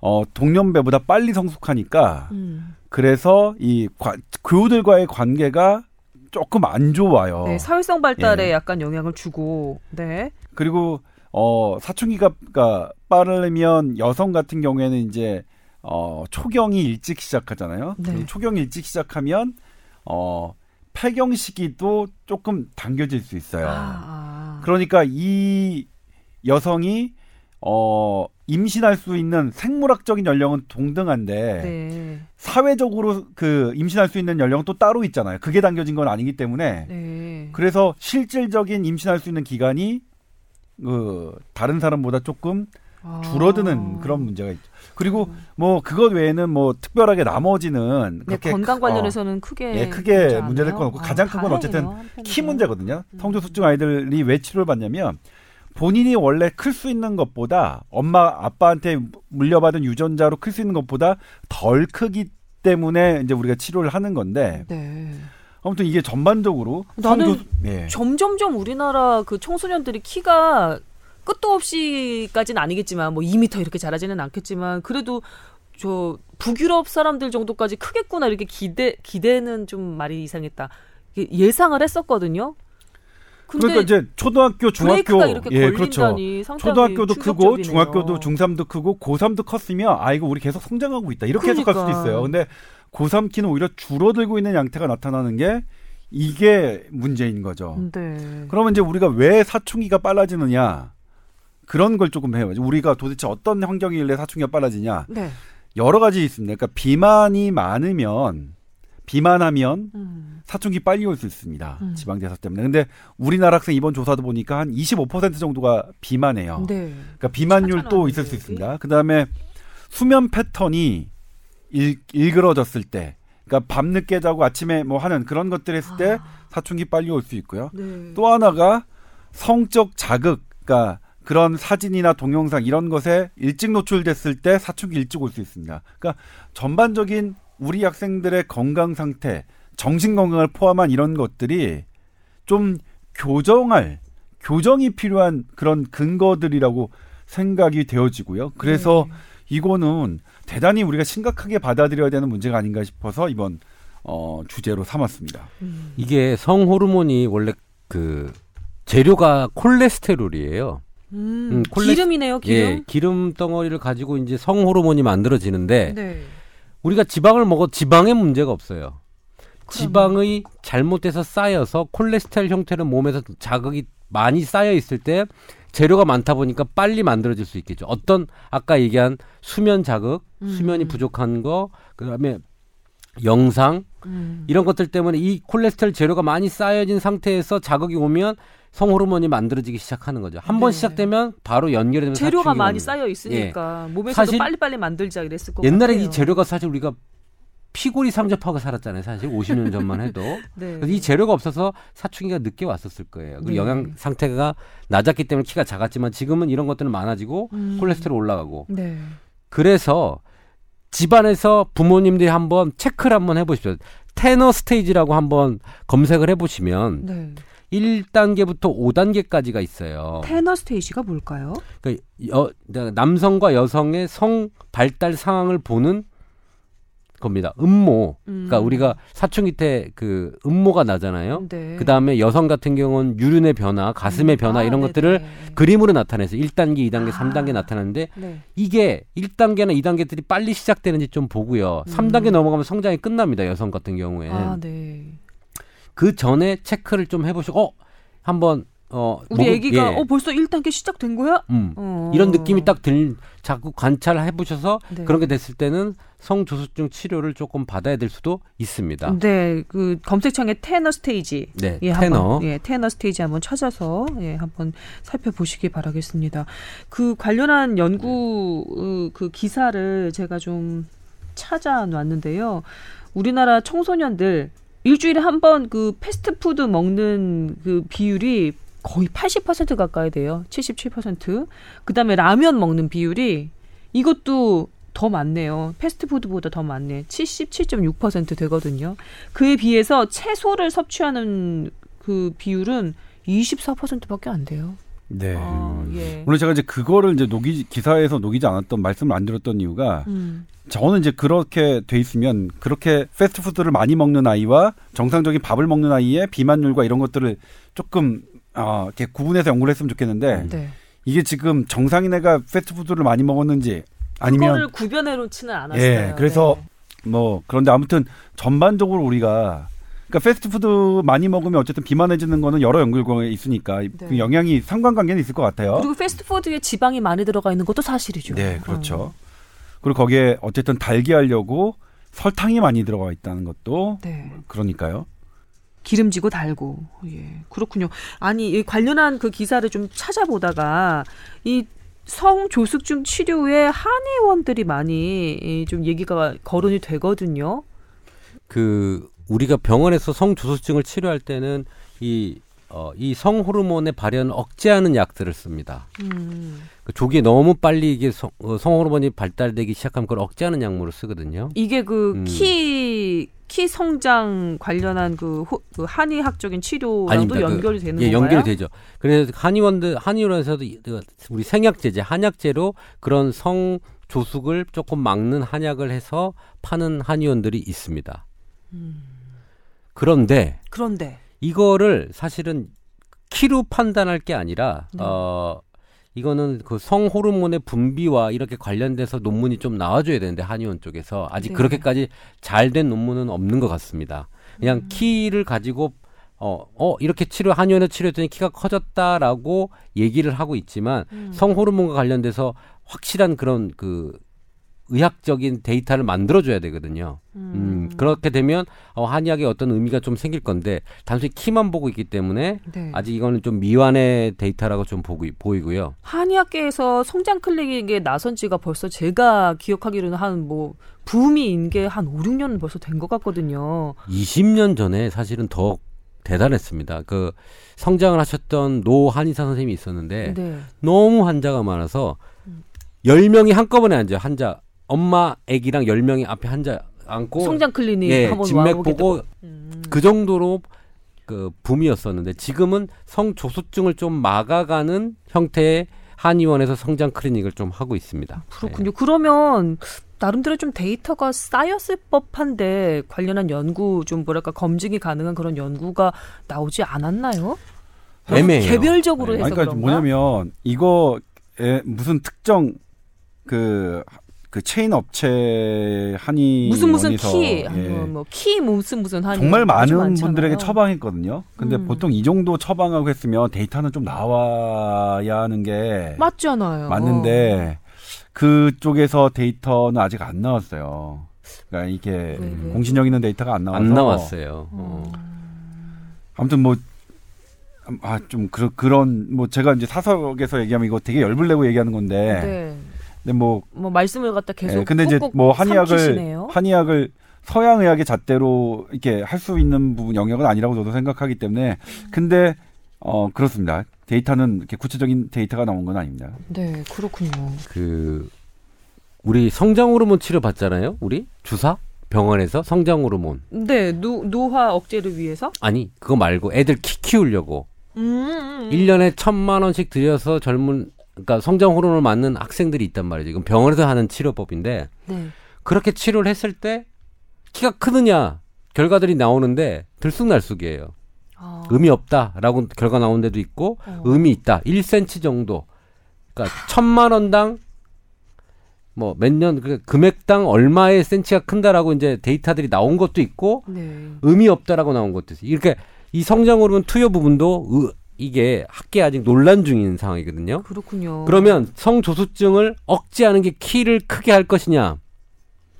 어 동년배보다 빨리 성숙하니까 음. 그래서 이 관- 교우들과의 관계가 조금 안 좋아요. 네, 사회성 발달에 예. 약간 영향을 주고, 네. 그리고 어 사춘기가 가 빠르면 여성 같은 경우에는 이제 어 초경이 일찍 시작하잖아요. 네. 그 초경이 일찍 시작하면 어 폐경 시기도 조금 당겨질 수 있어요. 아, 그러니까 이 여성이 어 임신할 수 있는 생물학적인 연령은 동등한데 네. 사회적으로 그 임신할 수 있는 연령은 또 따로 있잖아요. 그게 당겨진 건 아니기 때문에 네. 그래서 실질적인 임신할 수 있는 기간이 그 다른 사람보다 조금 아. 줄어드는 그런 문제가 있죠. 그리고 뭐 그것 외에는 뭐 특별하게 나머지는 네, 그렇게 건강 크- 어, 관련해서는 크게 예, 크게 문제 문제될? 건 없고 아, 가장 큰 건 어쨌든. 키 문제거든요. 음. 성조숙증 아이들이 왜 치료를 받냐면 본인이 원래 클 수 있는 것보다 엄마 아빠한테 물려받은 유전자로 클 수 있는 것보다 덜 크기 때문에 이제 우리가 치료를 하는 건데 네. 아무튼 이게 전반적으로 나는 성조- 예. 점점점 우리나라 그 청소년들이 키가 끝도 없이까지는 아니겠지만 뭐 2미터 이렇게 자라지는 않겠지만 그래도 저 북유럽 사람들 정도까지 크겠구나 이렇게 기대 기대는 좀 말이 이상했다. 예상을 했었거든요. 그러니까 이제 초등학교, 중학교 예, 그렇죠. 초등학교도 크고. 중학교도 중3도 크고 고3도 컸으면 아 이거 우리 계속 성장하고 있다. 이렇게 해석할 수도 그러니까. 있어요. 근데 고3 키는 오히려 줄어들고 있는 양태가 나타나는 게 이게 문제인 거죠. 네. 그러면 이제 우리가 왜 사춘기가 빨라지느냐 그런 걸 조금 해요. 우리가 도대체 어떤 환경이길래 사춘기가 빨라지냐 네. 여러 가지 있습니다. 그러니까 비만이 많으면 비만하면 음. 사춘기 빨리 올 수 있습니다. 음. 지방 대사 때문에. 근데 우리나라 학생 이번 조사도 보니까 한 25% 정도가 비만해요. 네. 그러니까 비만율도 찾아나오는 있을 수. 있습니다. 그 다음에 수면 패턴이 일, 일그러졌을 때 그러니까 밤 늦게 자고 아침에 뭐 하는 그런 것들 했을 때 아. 사춘기 빨리 올 수 있고요. 네. 또 하나가 성적 자극, 그러니까 그런 사진이나 동영상 이런 것에 일찍 노출됐을 때 사춘기 일찍 올 수 있습니다. 그러니까 전반적인 우리 학생들의 건강 상태, 정신 건강을 포함한 이런 것들이 좀 교정할 교정이 필요한 그런 근거들이라고 생각이 되어지고요. 그래서 네. 이거는 대단히 우리가 심각하게 받아들여야 되는 문제가 아닌가 싶어서 이번 어, 주제로 삼았습니다. 음. 이게 성 호르몬이 원래 그 재료가 콜레스테롤이에요. 음, 음, 콜레스- 기름이네요, 기름. 예, 기름 덩어리를 가지고 이제 성 호르몬이 만들어지는데 네. 우리가 지방을 먹어 지방에 문제가 없어요. 지방의 잘못돼서 쌓여서 콜레스테롤 형태로 몸에서 자극이 많이 쌓여 있을 때 재료가 많다 보니까 빨리 만들어질 수 있겠죠. 어떤 아까 얘기한 수면 자극, 수면이 음. 부족한 거, 그다음에 영상 음. 이런 것들 때문에 이 콜레스테롤 재료가 많이 쌓여진 상태에서 자극이 오면 성호르몬이 만들어지기 시작하는 거죠. 한번 네. 시작되면 바로 연결이 되면 재료가 많이 쌓여 있으니까 몸에서도 예. 사실 빨리빨리 만들자 이랬을 것 옛날에 같아요. 이 재료가 사실 우리가 피골이 삼접하고 살았잖아요. 사실 50년 전만 해도. 네. 그래서 이 재료가 없어서 사춘기가 늦게 왔었을 거예요. 그리고 네. 영양 상태가 낮았기 때문에 키가 작았지만 지금은 이런 것들은 많아지고 음. 콜레스테롤 올라가고. 네. 그래서 집안에서 부모님들이 한번 체크를 한번 해보십시오. 테너 스테이지라고 한번 검색을 해보시면 네. 1단계부터 5단계까지가 있어요. 테너 스테이지가 뭘까요? 그러니까 여- 남성과 여성의 성 발달 상황을 보는 겁니다. 음모. 그러니까 음. 우리가 사춘기 때 그 음모가 나잖아요. 네. 그 다음에 여성 같은 경우는 유륜의 변화, 가슴의 변화 아, 이런 네네. 것들을 그림으로 나타내서 1단계, 2단계, 아. 3단계 나타나는데 네. 이게 1단계나 2단계들이 빨리 시작되는지 좀 보고요. 3단계 음. 넘어가면 성장이 끝납니다. 여성 같은 경우에는. 아, 네. 그 전에 체크를 좀 해보시고, 어, 한번, 어, 우리 목을- 애기가 예. 어 벌써 1단계 시작된 거야? 음. 어. 이런 느낌이 딱 들, 자꾸 관찰해 보셔서 네. 그런 게 됐을 때는 성조숙증 치료를 조금 받아야 될 수도 있습니다. 네, 그 검색창에 테너 스테이지. 네, 예, 테너. 한번, 예, 테너 스테이지 한번 찾아서 예, 한번 살펴보시기 바라겠습니다. 그 관련한 연구 어, 그 기사를 제가 좀 찾아놨는데요. 우리나라 청소년들 일주일에 한 번 그 패스트푸드 먹는 그 비율이 거의 80% 가까이 돼요. 77%. 그다음에 라면 먹는 비율이 이것도 더 많네요. 패스트푸드보다 더 많네. 77.6% 되거든요. 그에 비해서 채소를 섭취하는 그 비율은 24%밖에 안 돼요. 네. 아, 예. 물론 제가 이제 그거를 이제 녹이 기사에서 녹이지 않았던 말씀을 안 드렸던 이유가 음. 저는 이제 그렇게 돼 있으면 그렇게 패스트푸드를 많이 먹는 아이와 정상적인 밥을 먹는 아이의 비만율과 이런 것들을 조금 어, 이렇게 구분해서 연구를 했으면 좋겠는데 네. 이게 지금 정상인 애가 패스트푸드를 많이 먹었는지 아니면 그거를 구별해 놓지는 않았어요. 예, 그래서 네. 뭐 그런데 아무튼 전반적으로 우리가 그러니까 패스트푸드 많이 먹으면 어쨌든 비만해지는 거는 여러 연구 결과가 있으니까 그 영향이 상관관계는 있을 것 같아요. 네. 그리고 패스트푸드에 지방이 많이 들어가 있는 것도 사실이죠. 네, 그렇죠. 어. 그리고 거기에 어쨌든 달게 하려고 설탕이 많이 들어가 있다는 것도 네. 그러니까요. 기름지고 달고. 예. 그렇군요. 아니, 이 관련한 그 기사를 좀 찾아보다가 이 성조숙증 치료에 한의원들이 많이 이좀 얘기가 거론이 되거든요. 그 우리가 병원에서 성조숙증을 치료할 때는 이 어, 이 성호르몬의 발현을 억제하는 약들을 씁니다. 음. 그 조기에 너무 빨리 이게 성, 어, 성호르몬이 발달되기 시작하면 그걸 억제하는 약물을 쓰거든요. 이게 그 음. 키, 키 성장 관련한 그, 호, 그 한의학적인 치료랑도. 그, 연결이 되는 예, 건가요? 연결이 되죠. 그래서 한의원들 한의원에서도 이- 그 우리 생약제제, 한약제로 그런 성 조숙을 조금 막는 한약을 해서 파는 한의원들이 있습니다. 음. 그런데 그런데 이거를 사실은 키로 판단할 게 아니라 네. 어 이거는 그 성호르몬의 분비와 이렇게 관련돼서 논문이 좀 나와줘야 되는데 한의원 쪽에서 아직 네. 그렇게까지 잘 된 논문은 없는 것 같습니다. 그냥 음. 키를 가지고 어, 어, 이렇게 치료, 한의원에 치료했더니 키가 커졌다라고 얘기를 하고 있지만 음. 성호르몬과 관련돼서 확실한 그런 그 의학적인 데이터를 만들어줘야 되거든요. 음, 그렇게 되면 어, 한의학에 어떤 의미가 좀 생길 건데 단순히 키만 보고 있기 때문에 네. 아직 이거는 좀 미완의 데이터라고 좀 보고, 보이고요. 한의학계에서 성장 클리닉에 나선 지가 벌써 제가 기억하기로는 한 뭐 붐이 인 게 한 5, 6년은 벌써 된 것 같거든요. 20년 전에 사실은 더 대단했습니다. 그 성장을 하셨던 노 한의사 선생님이 있었는데 네. 너무 환자가 많아서 10명이 한꺼번에 앉아요. 환자 엄마 아기랑 10명이 앞에 앉아 앉고 성장 클리닉 예, 한번 진맥. 보고 음. 그 정도로 그 붐이었었는데 지금은 성조숙증을 좀 막아가는 형태의 한의원에서 성장 클리닉을 좀 하고 있습니다. 그렇군요. 그러면 나름대로 좀 데이터가 쌓였을 법한데 관련한 연구 좀 뭐랄까 검증이 가능한 그런 연구가 나오지 않았나요? 네. 애매해요. 개별적으로 네. 해서 아니, 그러니까 그런가? 뭐냐면 이거에 무슨 특정 그, 그 체인 업체 한의 무슨 무슨 원에서, 키, 예. 뭐 키 무슨 무슨 한 정말 많은 분들에게 처방했거든요. 근데 음. 보통 이 정도 처방하고 했으면 데이터는 좀 나와야 하는 게 맞잖아요. 맞는데 그쪽에서 데이터는 아직 안 나왔어요. 그러니까 이게? 공신력 있는 데이터가 안 나와서 안 나왔어요. 어. 아무튼 뭐 아, 좀, 그런, 그런, 뭐, 제가 이제 사석에서 얘기하면 이거 되게 열불 내고 얘기하는 건데. 네. 근데 뭐, 뭐 말씀을 갖다 계속 예, 근데 이제 뭐 한의학을, 삼키시네요. 한의학을 서양 의학의 잣대로 이렇게 할 수 있는 부분, 영역은 아니라고 저도 생각하기 때문에. 근데, 어, 그렇습니다. 데이터는 이렇게 구체적인 데이터가 나온 건 아닙니다. 네, 그렇군요. 그 우리 성장 호르몬 치료 받잖아요. 우리 주사 병원에서 성장 호르몬. 네, 노, 노화 억제를 위해서? 아니 그거 말고 애들 키 키우려고 음, 음, 음. 1년에 천만 원씩 들여서 젊은 그러니까 성장 호르몬을 맞는 학생들이 있단 말이죠. 이건 병원에서 하는 치료법인데 네. 그렇게 치료를 했을 때 키가 크느냐 결과들이 나오는데 들쑥날쑥이에요. 아, 의미 없다라고 결과 나온 데도 있고 어. 의미 있다. 1cm 정도. 그러니까 천만 원당 뭐 몇 년 그 금액당 얼마의 센치가 큰다라고 이제 데이터들이 나온 것도 있고 네. 의미 없다라고 나온 것도 있어요. 이렇게 이 성장 호르몬 투여 부분도 의- 이게 학계 아직 논란 중인 상황이거든요. 그렇군요. 그러면 성조숙증을 억제하는 게 키를 크게 할 것이냐?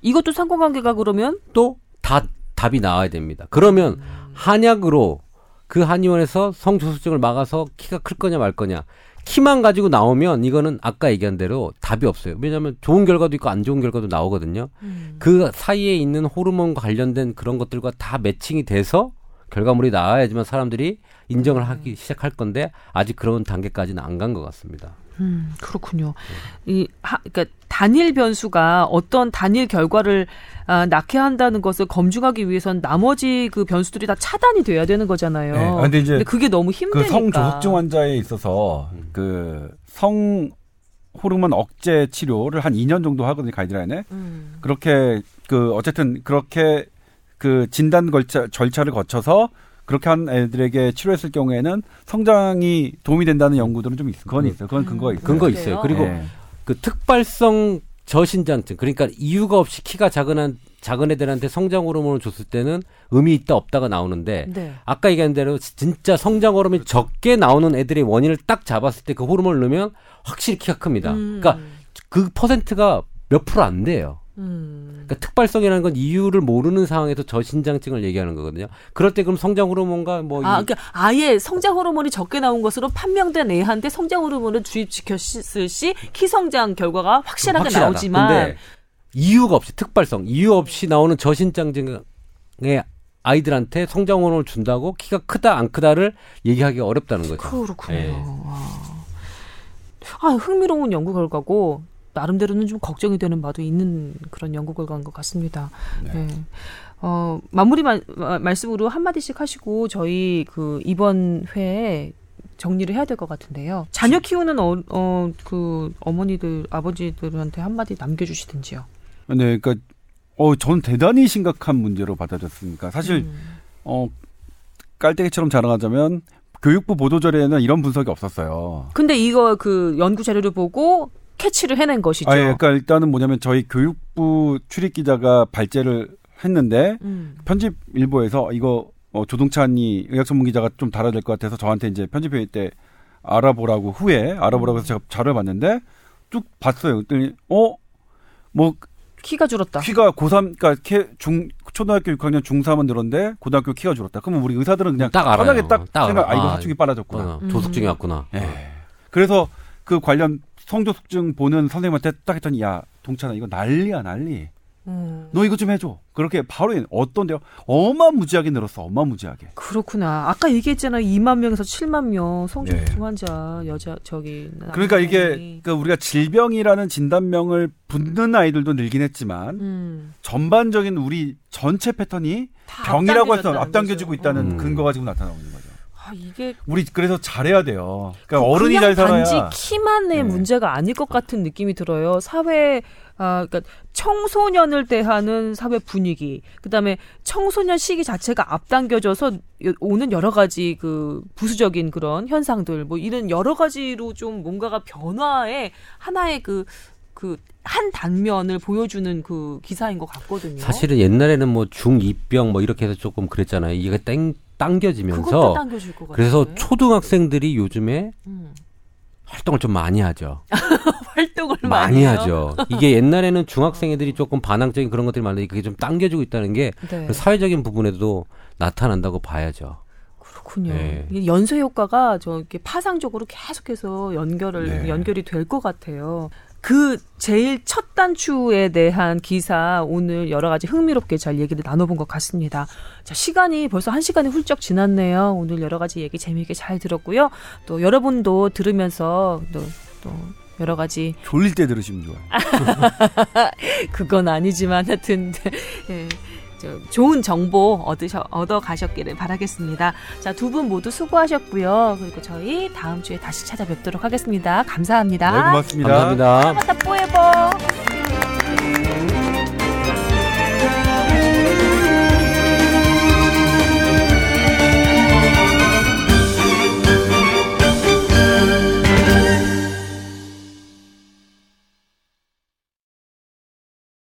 이것도 상관관계가 그러면 또 다 답이 나와야 됩니다. 그러면 한약으로 그 한의원에서 성조숙증을 막아서 키가 클 거냐 말 거냐. 키만 가지고 나오면 이거는 아까 얘기한 대로 답이 없어요. 왜냐하면 좋은 결과도 있고 안 좋은 결과도 나오거든요. 음. 그 사이에 있는 호르몬과 관련된 그런 것들과 다 매칭이 돼서 결과물이 나와야지만 사람들이 인정을 하기 시작할 건데 아직 그런 단계까지는 안 간 것 같습니다. 음, 그렇군요. 이 하, 그러니까 단일 변수가 어떤 단일 결과를 아, 낳게 한다는 것을 검증하기 위해선 나머지 그 변수들이 다 차단이 돼야 되는 거잖아요. 네. 아, 근데 이제 그게 너무 그 힘드니까. 성조숙증 환자에 있어서 음. 그성 호르몬 억제 치료를 한 2년 정도 하거든요, 가이드라인에. 음. 그렇게 그 어쨌든 그렇게 그 진단 걸차, 절차를 거쳐서 그렇게 한 애들에게 치료했을 경우에는 성장이 도움이 된다는 연구들은 좀 있어. 그건 있어요. 그건 근거가 있어요. 근거 그래요? 있어요. 그리고 예. 그 특발성 저신장증 그러니까 이유가 없이 키가 작은 한 작은 애들한테 성장 호르몬을 줬을 때는 의미 있다 없다가 나오는데 네. 아까 얘기한 대로 진짜 성장 호르몬이 적게 나오는 애들의 원인을 딱 잡았을 때 그 호르몬을 넣으면 확실히 키가 큽니다. 음. 그러니까 그 퍼센트가 몇 프로 안 돼요. 음. 그러니까 특발성이라는 건 이유를 모르는 상황에서 저신장증을 얘기하는 거거든요. 그럴 때 그럼 성장 호르몬과 뭐 아, 이- 그러니까 아예 성장 호르몬이 적게 나온 것으로 판명된 애한테 성장 호르몬을 주입시켰을 시 키성장 결과가 확실하게 확실하다. 나오지만 근데 이유가 없이 특발성, 이유 없이 나오는 저신장증의 아이들한테 성장 호르몬을 준다고 키가 크다 안 크다를 얘기하기 가 어렵다는 거죠. 그렇군요. 예. 와. 아, 흥미로운 연구 결과고 나름대로는 좀 걱정이 되는 바도 있는 그런 연구 결과인 것 같습니다. 네. 어, 마무리 마- 마- 말씀으로 한 마디씩 하시고 저희 그 이번 회에 정리를 해야 될 것 같은데요. 자녀 키우는 어, 어, 그 어머니들, 아버지들한테 한 마디 남겨주시든지요. 네, 그러니까 어, 전 대단히 심각한 문제로 받아들였습니다. 사실 음. 어 깔때기처럼 자랑하자면 교육부 보도자료에는 이런 분석이 없었어요. 근데 이거 그 연구 자료를 보고 캐치를 해낸 것이죠. 아, 예, 그러니까 일단은 뭐냐면 저희 교육부 출입 기자가 발제를 했는데 음. 편집 일부에서 이거 어, 조동찬이 의학 전문 기자가 좀 달아야 될 것 같아서 저한테 이제 편집회의 때 알아보라고 후에 알아보라고 해서 제가 자료를 봤는데 쭉 봤어요. 그랬더니 어뭐 키가 줄었다. 키가 고3 그러니까 키- 중 초등학교 6학년 중3은 늘었는데 고등학교 키가 줄었다. 그러면 우리 의사들은 그냥 딱 알아요. 편하게 딱, 딱 생각 알아. 아 이거 아, 사춘기 빨라졌구나. 어, 음. 조숙증이 왔구나. 예. 그래서 그 관련 성조 숙증 보는 선생님한테 딱 했더니 야 동찬아 이거 난리야 난리. 음. 너 이거 좀 해줘. 그렇게 바로 어떤데요? 어마무지하게 늘었어. 어마무지하게. 그렇구나. 아까 얘기했잖아. 2만 명에서 7만 명 네. 성조증 환자 여자 저기 그러니까 이게 남성이. 그러니까 우리가 질병이라는 진단명을 붙는 아이들도 늘긴 했지만 음, 전반적인 우리 전체 패턴이 다 병이라고 해서 앞당겨지고 거죠. 있다는 음. 근거 가지고 나타나고 있는. 아, 이게 우리 그래서 잘해야 돼요. 그러니까 어른이 그냥 잘 살아야. 단지 키만의 네. 문제가 아닐 것 같은 느낌이 들어요. 사회 아 그러니까 청소년을 대하는 사회 분위기, 그 다음에 청소년 시기 자체가 앞당겨져서 여- 오는 여러 가지 그 부수적인 그런 현상들, 뭐 이런 여러 가지로 좀 뭔가가 변화의 하나의 그 그 한 단면을 보여주는 그 기사인 것 같거든요. 사실은 옛날에는 뭐 중2병 뭐 이렇게 해서 조금 그랬잖아요. 이게 땡 당겨지면서. 그래서 초등학생들이 요즘에 음. 활동을 좀 많이 하죠. 활동을 많이 해요? 하죠. 이게 옛날에는 중학생 애들이 조금 반항적인 그런 것들이 많은데 그게 좀 당겨지고 있다는 게 네. 그 사회적인 부분에도 나타난다고 봐야죠. 그렇군요. 네. 연쇄 효과가 저 이렇게 파상적으로 계속해서 연결을 네. 연결이 될 것 같아요. 그 제일 첫 단추에 대한 기사 오늘 여러 가지 흥미롭게 잘 얘기를 나눠본 것 같습니다. 자 시간이 벌써 한 시간이 훌쩍 지났네요. 오늘 여러 가지 얘기 재미있게 잘 들었고요. 또 여러분도 들으면서 또, 또 여러 가지 졸릴 때 들으시면 좋아요. 그건 아니지만 하여튼 예, 저 좋은 정보 얻으셔 얻어 가셨기를 바라겠습니다. 자, 두 분 모두 수고하셨고요. 그리고 저희 다음 주에 다시 찾아뵙도록 하겠습니다. 감사합니다. 네, 고맙습니다. 감사합니다. 맞다 뽀에버.